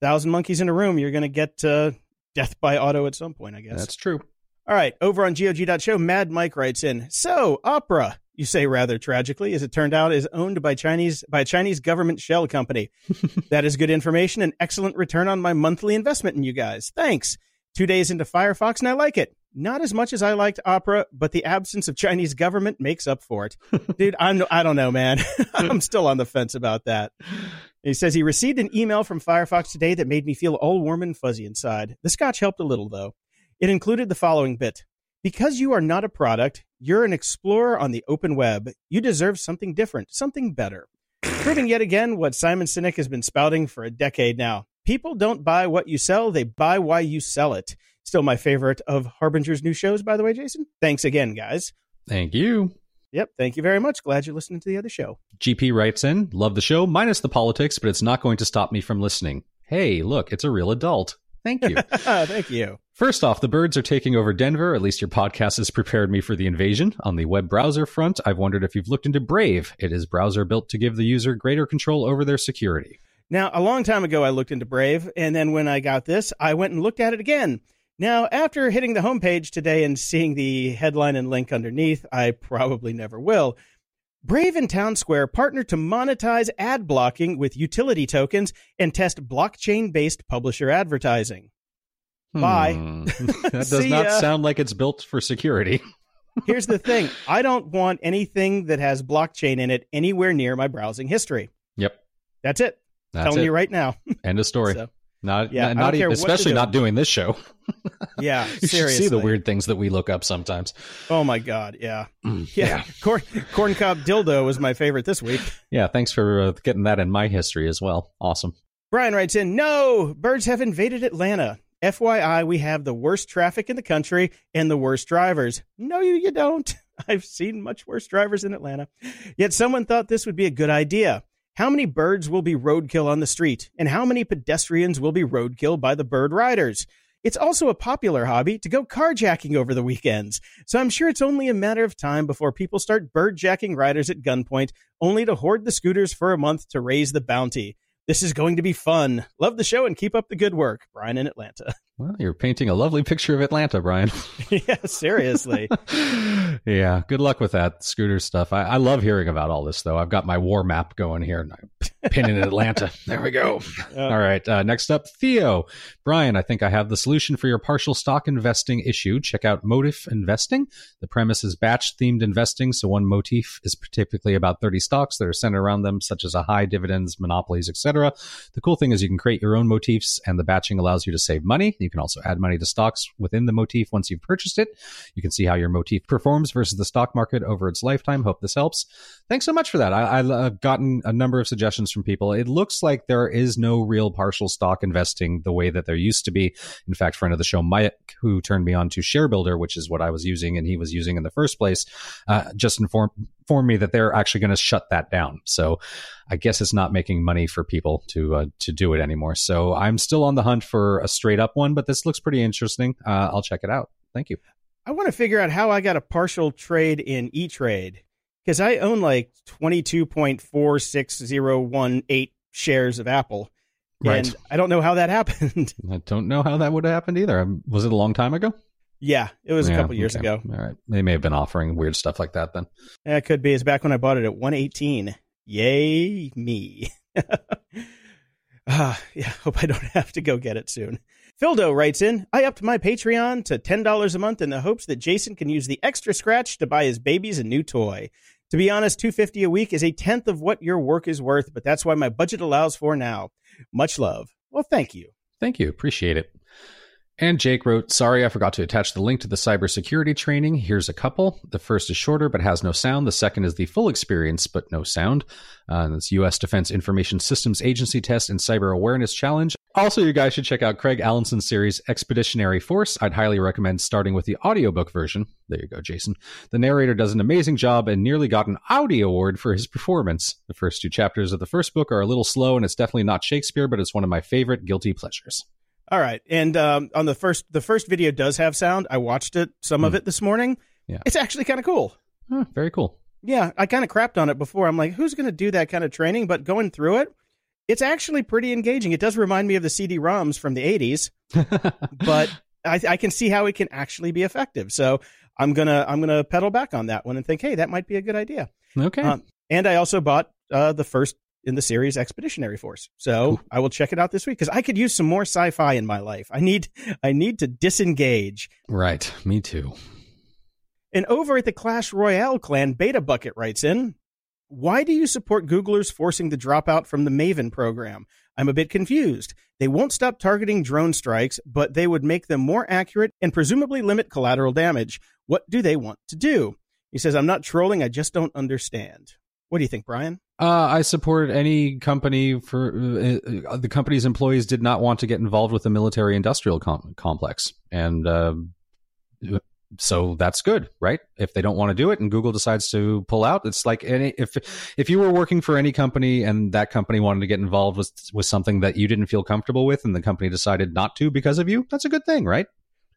Speaker 1: thousand monkeys in a room, you're going to get uh, death by auto at some point, I guess.
Speaker 3: That's true.
Speaker 1: All right, over on GOG.show, Mad Mike writes in, so Opera, you say rather tragically, as it turned out, is owned by Chinese by a Chinese government shell company. that is good information and excellent return on my monthly investment in you guys. Thanks. Two days into Firefox and I like it. Not as much as I liked Opera, but the absence of Chinese government makes up for it. Dude, I'm I don't know, man. I'm still on the fence about that. He says he received an email from Firefox today that made me feel all warm and fuzzy inside. The scotch helped a little though. It included the following bit. Because you are not a product, you're an explorer on the open web. You deserve something different, something better. Proving yet again what Simon Sinek has been spouting for a decade now. People don't buy what you sell, they buy why you sell it. Still my favorite of Harbinger's new shows, by the way, Jason. Thanks again, guys.
Speaker 3: Thank you.
Speaker 1: Yep, thank you very much. Glad you're listening to the other show.
Speaker 3: GP writes in, love the show, minus the politics, but it's not going to stop me from listening. Hey, look, it's a real adult. Thank you.
Speaker 1: thank you.
Speaker 3: First off, the birds are taking over Denver. At least your podcast has prepared me for the invasion. On the web browser front, I've wondered if you've looked into Brave. It is browser built to give the user greater control over their security.
Speaker 1: Now, a long time ago, I looked into Brave, and then when I got this, I went and looked at it again. Now, after hitting the homepage today and seeing the headline and link underneath, I probably never will. Brave and Townsquare partner to monetize ad blocking with utility tokens and test blockchain based publisher advertising. Bye.
Speaker 3: Hmm. that does not
Speaker 1: ya.
Speaker 3: sound like it's built for security.
Speaker 1: Here's the thing I don't want anything that has blockchain in it anywhere near my browsing history.
Speaker 3: Yep.
Speaker 1: That's it.
Speaker 3: That's
Speaker 1: Telling
Speaker 3: it.
Speaker 1: you right now.
Speaker 3: End of story.
Speaker 1: So,
Speaker 3: not,
Speaker 1: Yeah,
Speaker 3: not, even, especially not
Speaker 1: doing.
Speaker 3: this show.
Speaker 1: yeah,
Speaker 3: You should
Speaker 1: seriously.
Speaker 3: see the weird things that we look up sometimes.
Speaker 1: Oh my god, yeah.
Speaker 3: Mm,
Speaker 1: Yeah. Corn, corn cob dildo was my favorite this week.
Speaker 3: Yeah, thanks for uh, getting that in my history as well. Awesome.
Speaker 1: Brian writes in, No, birds have invaded Atlanta. FYI, we have the worst traffic in the country and the worst drivers. No, you, you don't. I've seen much worse drivers in Atlanta. Yet someone thought this would be a good idea. How many birds will be roadkill on the street? And how many pedestrians will be roadkill by the bird riders? It's also a popular hobby to go carjacking over the weekends. So I'm sure it's only a matter of time before people start birdjacking riders at gunpoint, only to hoard the scooters for a month to raise the bounty. This is going to be fun. Love the show and keep up the good work. Brian in Atlanta.
Speaker 3: Well, you're painting a lovely picture of Atlanta, Brian.
Speaker 1: yeah, seriously.
Speaker 3: yeah, good luck with that scooter stuff. I, I love hearing about all this, though. I've got my war map going here, and I'm pinning Atlanta. There we go.
Speaker 1: Uh,
Speaker 3: All right. Uh, next up, Theo. Brian, I think I have the solution for your partial stock investing issue. Check out Motif Investing. The premise is batch themed investing. So one motif is typically about 30 stocks that are centered around them, such as a high dividends, monopolies, etc. The cool thing is you can create your own motifs and the batching allows you to save money. You can also add money to stocks within the motif once you've purchased it. You can see how your motif performs versus the stock market over its lifetime. Hope this helps. Thanks so much for that. I, I've gotten a number of suggestions from people. It looks like there is no real partial stock investing the way that there used to be. In fact, friend of the show, Mike, who turned me on to ShareBuilder, which is what I was using and he was using in the first place, uh, just informed, informed me that they're actually going to shut that down. So I guess it's not making money for people to uh, to do it anymore. So I'm still on the hunt for a straight up one, but this looks pretty interesting. Uh, I'll check it out. Thank you.
Speaker 1: I want to figure out how I got a partial trade in E Trade because I own like 22.46018 shares of Apple.
Speaker 3: Right.
Speaker 1: And I don't know how that happened.
Speaker 3: I don't know how that would have happened either. Um, Was it a long time ago?
Speaker 1: Yeah, it was a couple years
Speaker 3: okay.
Speaker 1: ago.
Speaker 3: All right. They may have been offering weird stuff like that then.
Speaker 1: Yeah, it could be. It's back when I bought it at 118. Yay, me. ah, yeah, hope I don't have to go get it soon. Fildo writes in, I upped my Patreon to $10 a month in the hopes that Jason can use the extra scratch to buy his babies a new toy. To be honest, 250 a week is a tenth of what your work is worth, but that's why my budget allows for now. Much love. Well, thank you.
Speaker 3: Thank you. Appreciate it. And Jake wrote, Sorry, I forgot to attach the link to the cybersecurity training. Here's a couple. The first is shorter but has no sound. The second is the full experience but no sound. Uh, it's U.S. Defense Information Systems Agency Test and Cyber Awareness Challenge. Also, you guys should check out Craig Alanson's series Expeditionary Force. I'd highly recommend starting with the audiobook version. There you go, Jason. The narrator does an amazing job and nearly got an Audie Award for his performance. The first two chapters of the first book are a little slow, and it's definitely not Shakespeare, but it's one of my favorite guilty pleasures.
Speaker 1: All right, and um, on the first the first video does have sound. I watched it, some of
Speaker 3: Hmm.
Speaker 1: it this morning.
Speaker 3: Yeah.
Speaker 1: it's actually kind of cool.
Speaker 3: Oh, very cool.
Speaker 1: Yeah, I kind of crapped on it before. I'm like, who's going to do that kind of training? But going through it, it's actually pretty engaging. It does remind me of the CD-ROMs from the '80s, but I, I can see how it can actually be effective. So I'm gonna I'm gonna pedal back on that one and think, hey, that might be a good idea.
Speaker 3: okay.
Speaker 1: Um, and I also bought uh, the first in the series Expeditionary Force. So. I will check it out this week because I could use some more sci-fi in my life. I need I need to disengage.
Speaker 3: right. Me too.
Speaker 1: And over at the Clash Royale clan, Beta Bucket writes in, Why do you support Googlers forcing the dropout from the Maven program? I'm a bit confused. They won't stop targeting drone strikes, but they would make them more accurate and presumably limit collateral damage. What do they want to do? He says, I'm not trolling, I just don't understand. What do you think, Brian?
Speaker 3: Uh, I support any company for uh, the company's employees did not want to get involved with the military industrial com- complex, and uh, so that's good, right? If they don't want to do it, and Google decides to pull out, it's like any if if you were working for any company and that company wanted to get involved with with something that you didn't feel comfortable with, and the company decided not to because of you, that's a good thing, right?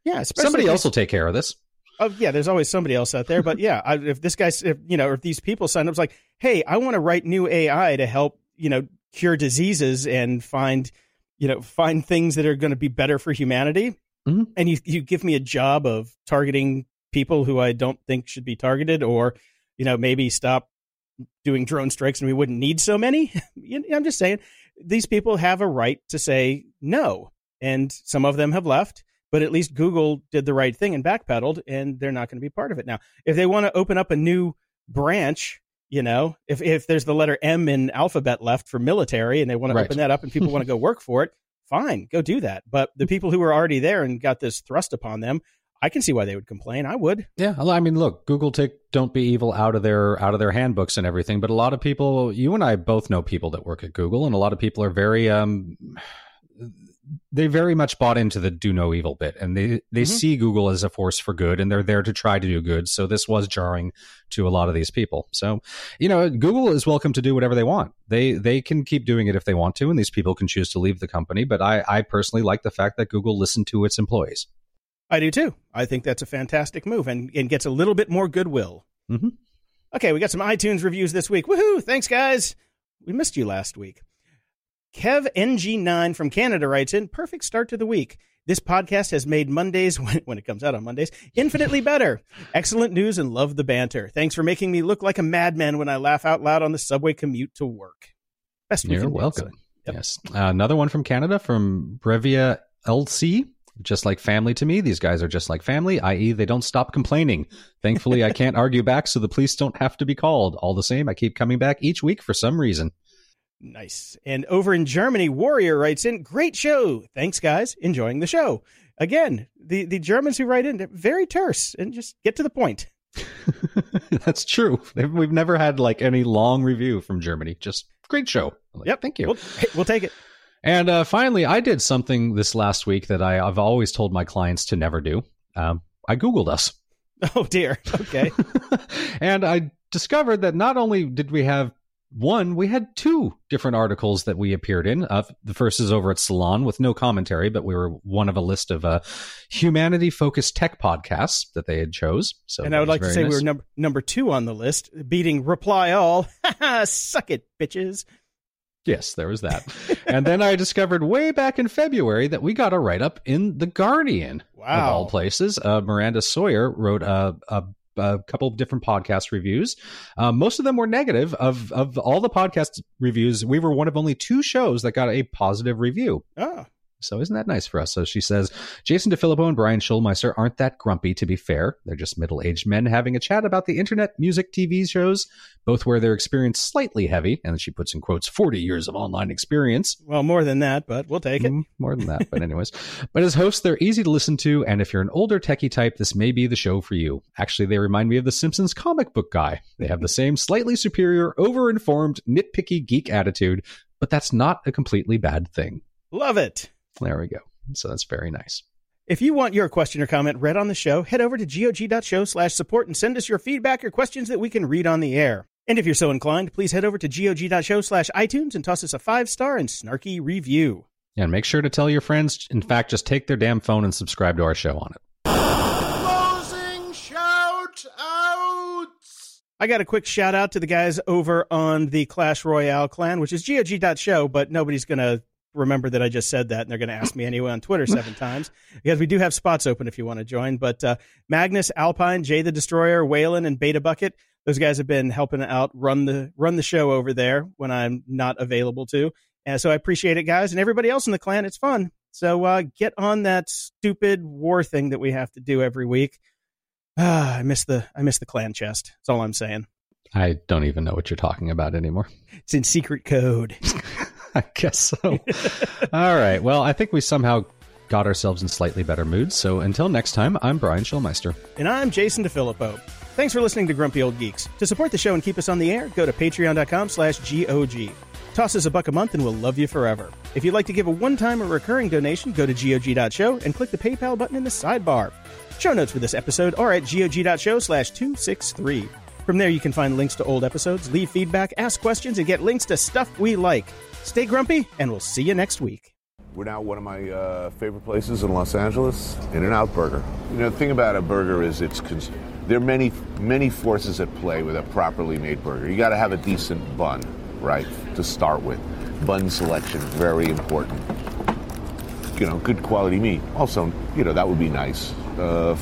Speaker 1: Yeah,
Speaker 3: Somebody else will take care of this.
Speaker 1: Oh yeah, there's always somebody else out there. But yeah, I, if this guy, if you know, if these people sign up, it's like, hey, I want to write new AI to help, you know, cure diseases and find, you know, find things that are going to be better for humanity.
Speaker 3: Mhm.
Speaker 1: And you you give me a job of targeting people who I don't think should be targeted, or you know, maybe stop doing drone strikes and we wouldn't need so many. I'm just saying, these people have a right to say no, and some of them have left but at least Google did the right thing and backpedaled, and they're not going to be part of it now. If they want to open up a new branch, you know, if if there's the letter M in alphabet left for military, and they want to open that up, and people want to go work for it, fine, go do that. But the people who are already there and got this thrust upon them, I can see why they would complain. I would.
Speaker 3: Yeah, I mean, look, Google take "Don't Be Evil" out of their out of their handbooks and everything, but a lot of people, you and I both know people that work at Google, and a lot of people are very um, they very much bought into the "Do No Evil" bit, and they they
Speaker 1: Mhm.
Speaker 3: see Google as a force for good, and they're there to try to do good. So this was jarring to a lot of these people. So you know, Google is welcome to do whatever they want. They they can keep doing it if they want to, and these people can choose to leave the company. But I I personally like the fact that Google listened to its employees.
Speaker 1: I do too. I think that's a fantastic move and, and gets a little bit more goodwill.
Speaker 3: Mhm.
Speaker 1: Okay, we got some iTunes reviews this week. Woohoo! Thanks, guys. We missed you last week. Kev NG9 from Canada writes in Perfect start to the week. This podcast has made Mondays, when, it comes out on Mondays, infinitely better. Excellent news and love the banter. Thanks for making me look like a madman when I laugh out loud on the subway commute to work. Best
Speaker 3: You're welcome.
Speaker 1: Yep.
Speaker 3: Yes. Uh, another one from Canada from Brevia LC. Just like family to me. These guys are just like family, i.e., they don't stop complaining. Thankfully, I can't argue back, so the police don't have to be called. All the same, I keep coming back each week for some reason.
Speaker 1: Nice. And over in Germany, Warrior writes in, great show. Thanks, guys. Enjoying the show. Again, the, the Germans who write in, they're very terse and just get to the point.
Speaker 3: That's true. We've never had like any long review from Germany. Just great show. Like,
Speaker 1: Yep.
Speaker 3: Thank you.
Speaker 1: We'll, hey, we'll take it.
Speaker 3: And uh, finally, I did something this last week that I, I've always told my clients to never do. Um, I Googled us.
Speaker 1: Oh, dear. Okay.
Speaker 3: and I discovered that not only did we have one, we had two different articles that we appeared in. Uh, the first is over at Salon with no commentary, but we were one of a list of uh, humanity-focused tech podcasts that they had chose. So
Speaker 1: and I would like to say
Speaker 3: nice.
Speaker 1: we were number number two on the list, beating Reply All. Suck it, bitches.
Speaker 3: Yes, there was that. and then I discovered way back in February that we got a write up in The Guardian, of
Speaker 1: Wow.
Speaker 3: all places. Uh, Miranda Sawyer wrote a, a, a couple of different podcast reviews. Uh, most of them were negative. Of, of all the podcast reviews, we were one of only two shows that got a positive review.
Speaker 1: Oh,
Speaker 3: So isn't that nice for us? So she says, Jason DeFilippo and Brian Schulmeister aren't that grumpy, to be fair. They're just middle aged men having a chat about the internet, music, TV shows, both where their experience slightly heavy, and she puts in quotes 40 years of online experience.
Speaker 1: Well, more than that, but we'll take it. Mm,
Speaker 3: more than that, but anyways. but as hosts, they're easy to listen to, and if you're an older techie type, this may be the show for you. Actually, they remind me of the Simpsons comic book guy. They have the same slightly superior, over-informed, nitpicky geek attitude, but that's not a completely bad thing.
Speaker 1: Love it.
Speaker 3: There we go. So that's very nice.
Speaker 1: If you want your question or comment read on the show, head over to gog.show slash support and send us your feedback or questions that we can read on the air. And if you're so inclined, please head over to gog.show slash iTunes and toss us a five star and snarky review.
Speaker 3: And make sure to tell your friends. In fact, just take their damn phone and subscribe to our show on it.
Speaker 2: Closing shout outs.
Speaker 1: I got a quick shout out to the guys over on the Clash Royale clan, which is gog.show, but nobody's going to remember that I just said that, and they're going to ask me anyway on Twitter seven times because we do have spots open if you want to join. But uh, Magnus, Alpine, Jay the Destroyer, Whalen, and Beta Bucket, those guys have been helping out run the run the show over there when I'm not available to. And so I appreciate it, guys, and everybody else in the clan. It's fun. So uh, get on that stupid war thing that we have to do every week. Ah, I miss the I miss the clan chest. That's all I'm saying.
Speaker 3: I don't even know what you're talking about anymore.
Speaker 1: It's in secret code.
Speaker 3: I guess so. All right. Well, I think we somehow got ourselves in slightly better moods. So until next time, I'm Brian Schulmeister.
Speaker 1: And I'm Jason DeFilippo. Thanks for listening to Grumpy Old Geeks. To support the show and keep us on the air, go to patreon.com slash GOG. Toss us a buck a month and we'll love you forever. If you'd like to give a one-time or recurring donation, go to GOG.show and click the PayPal button in the sidebar. Show notes for this episode are at GOG.show slash 263. From there, you can find links to old episodes, leave feedback, ask questions, and get links to stuff we like. Stay grumpy, and we'll see you next week.
Speaker 4: We're now one of my uh, favorite places in Los Angeles, In-N-Out Burger. You know, the thing about a burger is it's cons- there are many many forces at play with a properly made burger. You got to have a decent bun, right, to start with. Bun selection very important. You know, good quality meat. Also, you know, that would be nice. Uh,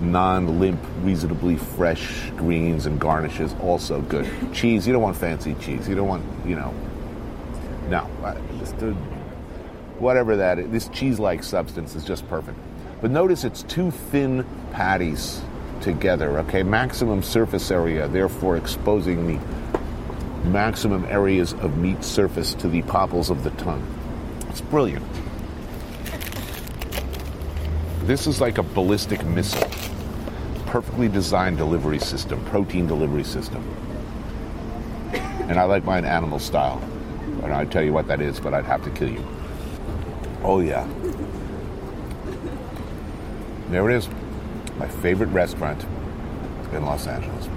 Speaker 4: non-limp, reasonably fresh greens and garnishes also good. Cheese, you don't want fancy cheese. You don't want, you know, no, just whatever that is, this cheese-like substance is just perfect. But notice it's two thin patties together. Okay, maximum surface area, therefore exposing the maximum areas of meat surface to the popples of the tongue. It's brilliant. This is like a ballistic missile. Perfectly designed delivery system, protein delivery system. And I like mine animal style. And I'd tell you what that is, but I'd have to kill you. Oh, yeah. There it is. My favorite restaurant in Los Angeles.